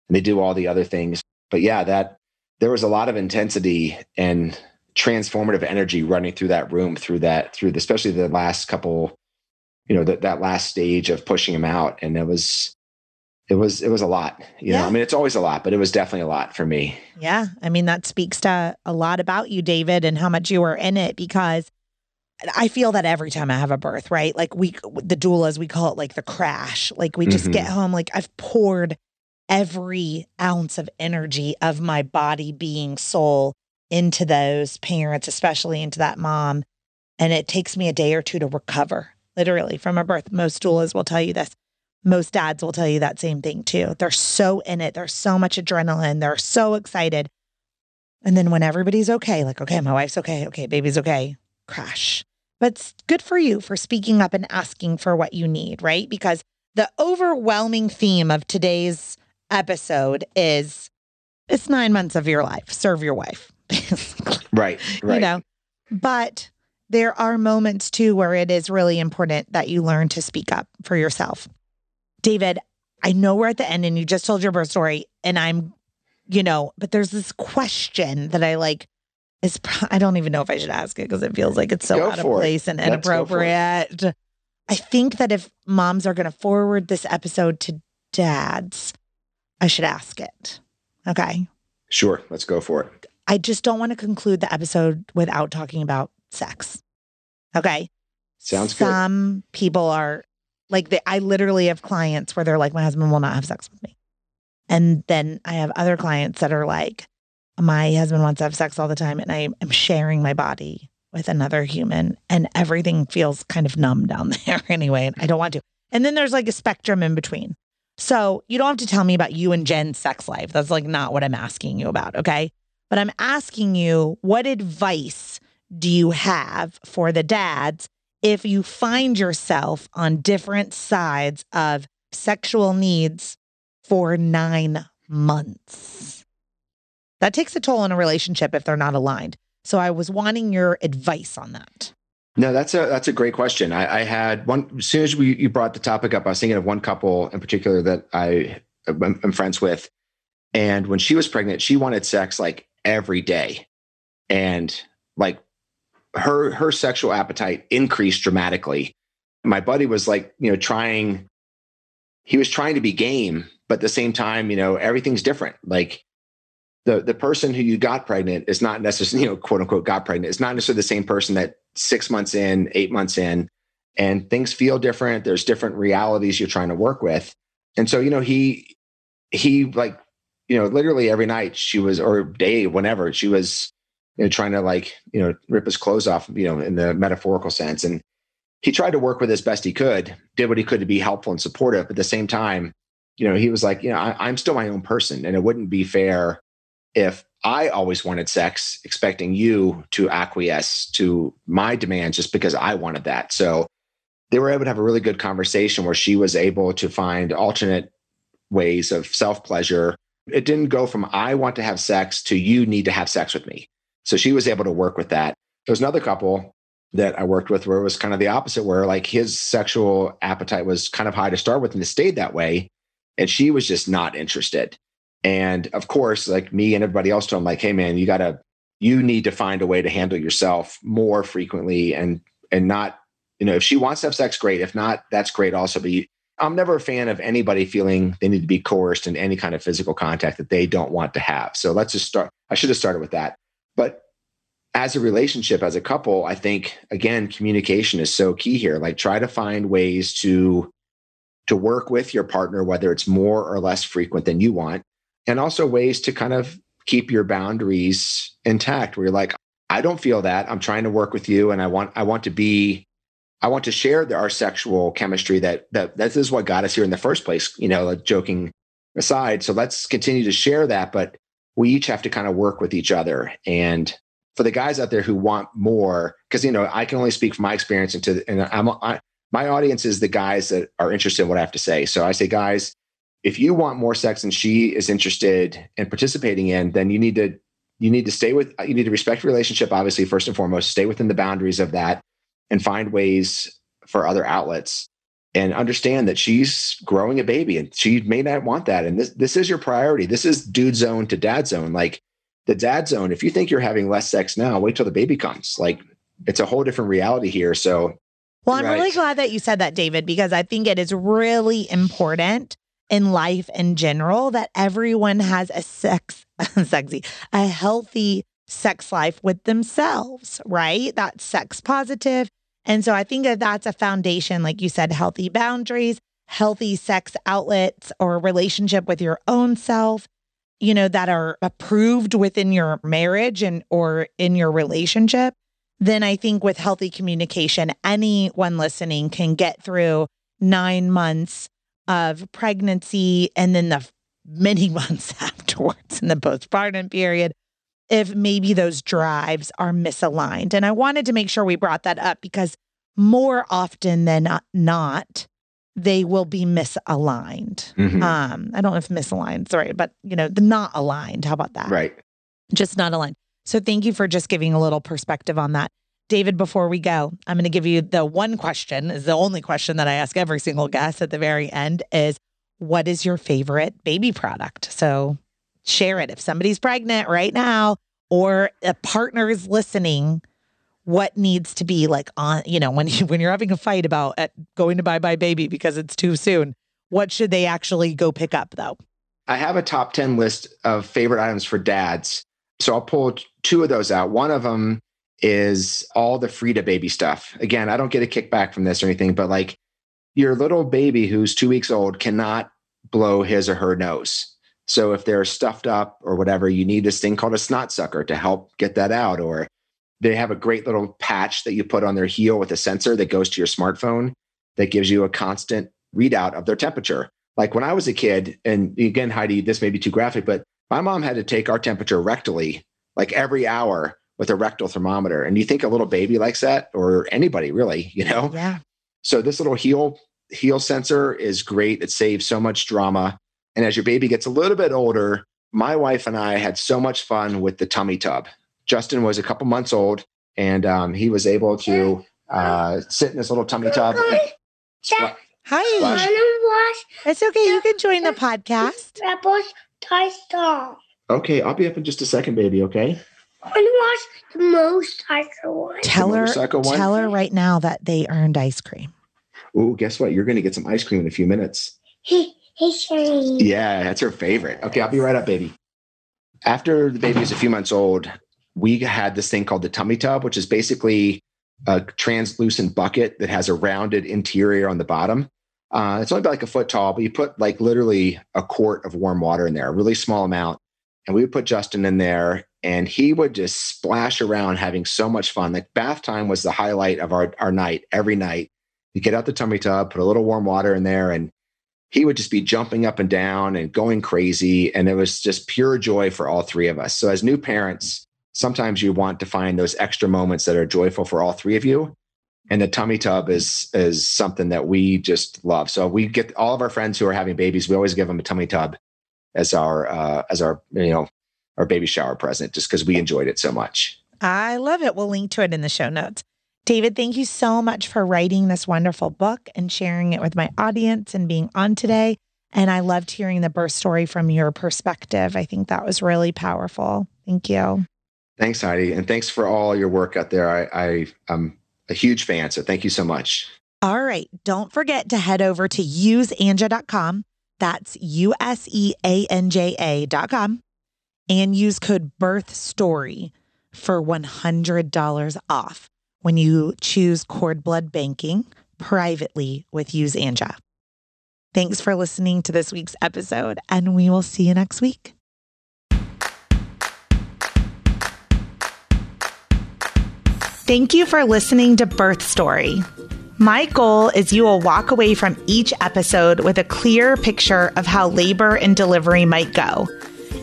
and they do all the other things. But yeah, that there was a lot of intensity and transformative energy running through that room, through that, through the, especially the last couple, you know, that that last stage of pushing him out. And it was, it was, it was a lot. You yeah. know, I mean, it's always a lot, but it was definitely a lot for me. Yeah. I mean, that speaks to a lot about you, David, and how much you were in it because I feel that every time I have a birth, right? Like we, the doulas, we call it like the crash. Like we just mm-hmm. get home, like I've poured every ounce of energy of my body, being, soul into those parents, especially into that mom. And it takes me a day or two to recover, literally from a birth. Most doulas will tell you this. Most dads will tell you that same thing too. They're so in it. There's so much adrenaline. They're so excited. And then when everybody's okay, like, okay, my wife's okay. Okay, baby's okay, crash. But it's good for you for speaking up and asking for what you need, right? Because the overwhelming theme of today's episode is it's nine months of your life. Serve your wife. right. Right. You know, but there are moments too where it is really important that you learn to speak up for yourself. David, I know we're at the end and you just told your birth story, and I'm, you know, but there's this question that I like is I don't even know if I should ask it because it feels like it's so Go out of place it. and inappropriate. I think that if moms are going to forward this episode to dads, I should ask it. Okay. Sure. Let's go for it. I just don't want to conclude the episode without talking about sex. Okay. Sounds good. Some people are like, they, I literally have clients where they're like, my husband will not have sex with me. And then I have other clients that are like, my husband wants to have sex all the time and I am sharing my body with another human and everything feels kind of numb down there anyway. And I don't want to. And then there's like a spectrum in between. So you don't have to tell me about you and Jen's sex life. That's like not what I'm asking you about. Okay. But I'm asking you, what advice do you have for the dads if you find yourself on different sides of sexual needs for nine months? That takes a toll on a relationship if they're not aligned. So I was wanting your advice on that. No, that's a that's a great question. I, I had one as soon as we you brought the topic up, I was thinking of one couple in particular that I am friends with, and when she was pregnant, she wanted sex like every day, and like her her sexual appetite increased dramatically. My buddy was like, you know, trying. He was trying to be game, but at the same time, you know, everything's different. Like the the person who you got pregnant is not necessarily, you know, quote unquote got pregnant. It's not necessarily the same person that six months in, eight months in, and things feel different. There's different realities you're trying to work with. And so, you know, he he like, you know, literally every night she was or day, whenever, she was, you know, trying to like, you know, rip his clothes off, you know, in the metaphorical sense. And he tried to work with as best he could, did what he could to be helpful and supportive. But at the same time, you know, he was like, you know, I, I'm still my own person and it wouldn't be fair if I always wanted sex, expecting you to acquiesce to my demands just because I wanted that. So they were able to have a really good conversation where she was able to find alternate ways of self pleasure. It didn't go from I want to have sex to you need to have sex with me. So she was able to work with that. There was another couple that I worked with where it was kind of the opposite, where like his sexual appetite was kind of high to start with and it stayed that way. And she was just not interested. And of course, like me and everybody else told him, like, hey man, you gotta, you need to find a way to handle yourself more frequently and and not, you know, if she wants to have sex, great. If not, that's great also. But you, I'm never a fan of anybody feeling they need to be coerced in any kind of physical contact that they don't want to have. So let's just start. I should have started with that. But as a relationship, as a couple, I think again, communication is so key here. Like try to find ways to to work with your partner, whether it's more or less frequent than you want, and also ways to kind of keep your boundaries intact where you're like, I don't feel that. I'm trying to work with you and I want I want to be I want to share the, our sexual chemistry that that this is what got us here in the first place, you know, like joking aside. So let's continue to share that, but we each have to kind of work with each other. And for the guys out there who want more, because you know, I can only speak from my experience into and I'm I, my audience is the guys that are interested in what I have to say. So I say, guys, if you want more sex and she is interested in participating in, then you need to you need to stay with you need to respect relationship obviously first and foremost. Stay within the boundaries of that and find ways for other outlets and understand that she's growing a baby and she may not want that. And this this is your priority. This is dude zone to dad zone. Like the dad zone if you think you're having less sex now wait till the baby comes. Like it's a whole different reality here. So well i'm right. really glad that you said that david because i think it is really important in life in general that everyone has a sex sexy, a healthy sex life with themselves, right? That's sex positive. And so I think that that's a foundation, like you said, healthy boundaries, healthy sex outlets or relationship with your own self, you know, that are approved within your marriage and or in your relationship. Then I think with healthy communication, anyone listening can get through nine months of pregnancy and then the many months afterwards in the postpartum period if maybe those drives are misaligned. And I wanted to make sure we brought that up because more often than not, they will be misaligned. Mm-hmm. Um, I don't know if misaligned sorry, but you know, the not aligned. How about that? Right. Just not aligned. So thank you for just giving a little perspective on that. David, before we go, I'm going to give you the one question is the only question that I ask every single guest at the very end is what is your favorite baby product? So share it. If somebody's pregnant right now or a partner is listening, what needs to be like on, you know, when you when you're having a fight about uh, going to buybuy BABY because it's too soon, what should they actually go pick up though? I have a top 10 list of favorite items for dads. So I'll pull two of those out. One of them is all the Frida baby stuff. Again, I don't get a kickback from this or anything, but like your little baby who's two weeks old cannot blow his or her nose. So if they're stuffed up or whatever, you need this thing called a snot sucker to help get that out. Or they have a great little patch that you put on their heel with a sensor that goes to your smartphone that gives you a constant readout of their temperature. Like when I was a kid, and again, Heidi, this may be too graphic, but my mom had to take our temperature rectally like every hour with a rectal thermometer. And you think a little baby likes that, or anybody really, you know? Yeah. So this little heel heel sensor is great. It saves so much drama. And as your baby gets a little bit older, my wife and I had so much fun with the tummy tub. Justin was a couple months old, and um, he was able to uh, sit in this little tummy tub. Hi. It's okay. You can join the podcast. Toy Story. Okay, I'll be up in just a second, baby. Okay. I want to watch the motorcycle one. Tell her, one? tell her right now that they earned ice cream. Oh, guess what? You're going to get some ice cream in a few minutes. He, he's Yeah, that's her favorite. Okay, I'll be right up, baby. After the baby was a few months old, we had this thing called the tummy tub, which is basically a translucent bucket that has a rounded interior on the bottom. Uh, it's only about like a foot tall, but you put like literally a quart of warm water in there, a really small amount. And we would put Justin in there and he would just splash around having so much fun. Like bath time was the highlight of our, our night every night. You get out the tummy tub, put a little warm water in there, and he would just be jumping up and down and going crazy. And it was just pure joy for all three of us. So as new parents, sometimes you want to find those extra moments that are joyful for all three of you. And the tummy tub is is something that we just love. So we get all of our friends who are having babies, we always give them a tummy tub as our uh, as our you know our baby shower present just because we enjoyed it so much. I love it. We'll link to it in the show notes. David, thank you so much for writing this wonderful book and sharing it with my audience and being on today. And I loved hearing the birth story from your perspective. I think that was really powerful. Thank you. Thanks, Heidi. And thanks for all your work out there. I, I, I'm a huge fan. So thank you so much. All right. Don't forget to head over to useanja.com. That's U S E A N J A.com and use code birth story for $100 off when you choose cord blood banking privately with Use Anja. Thanks for listening to this week's episode, and we will see you next week. Thank you for listening to Birth Story. My goal is you will walk away from each episode with a clear picture of how labor and delivery might go,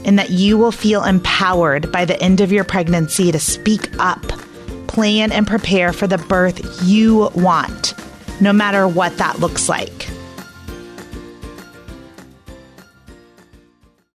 and that you will feel empowered by the end of your pregnancy to speak up, plan, and prepare for the birth you want, no matter what that looks like.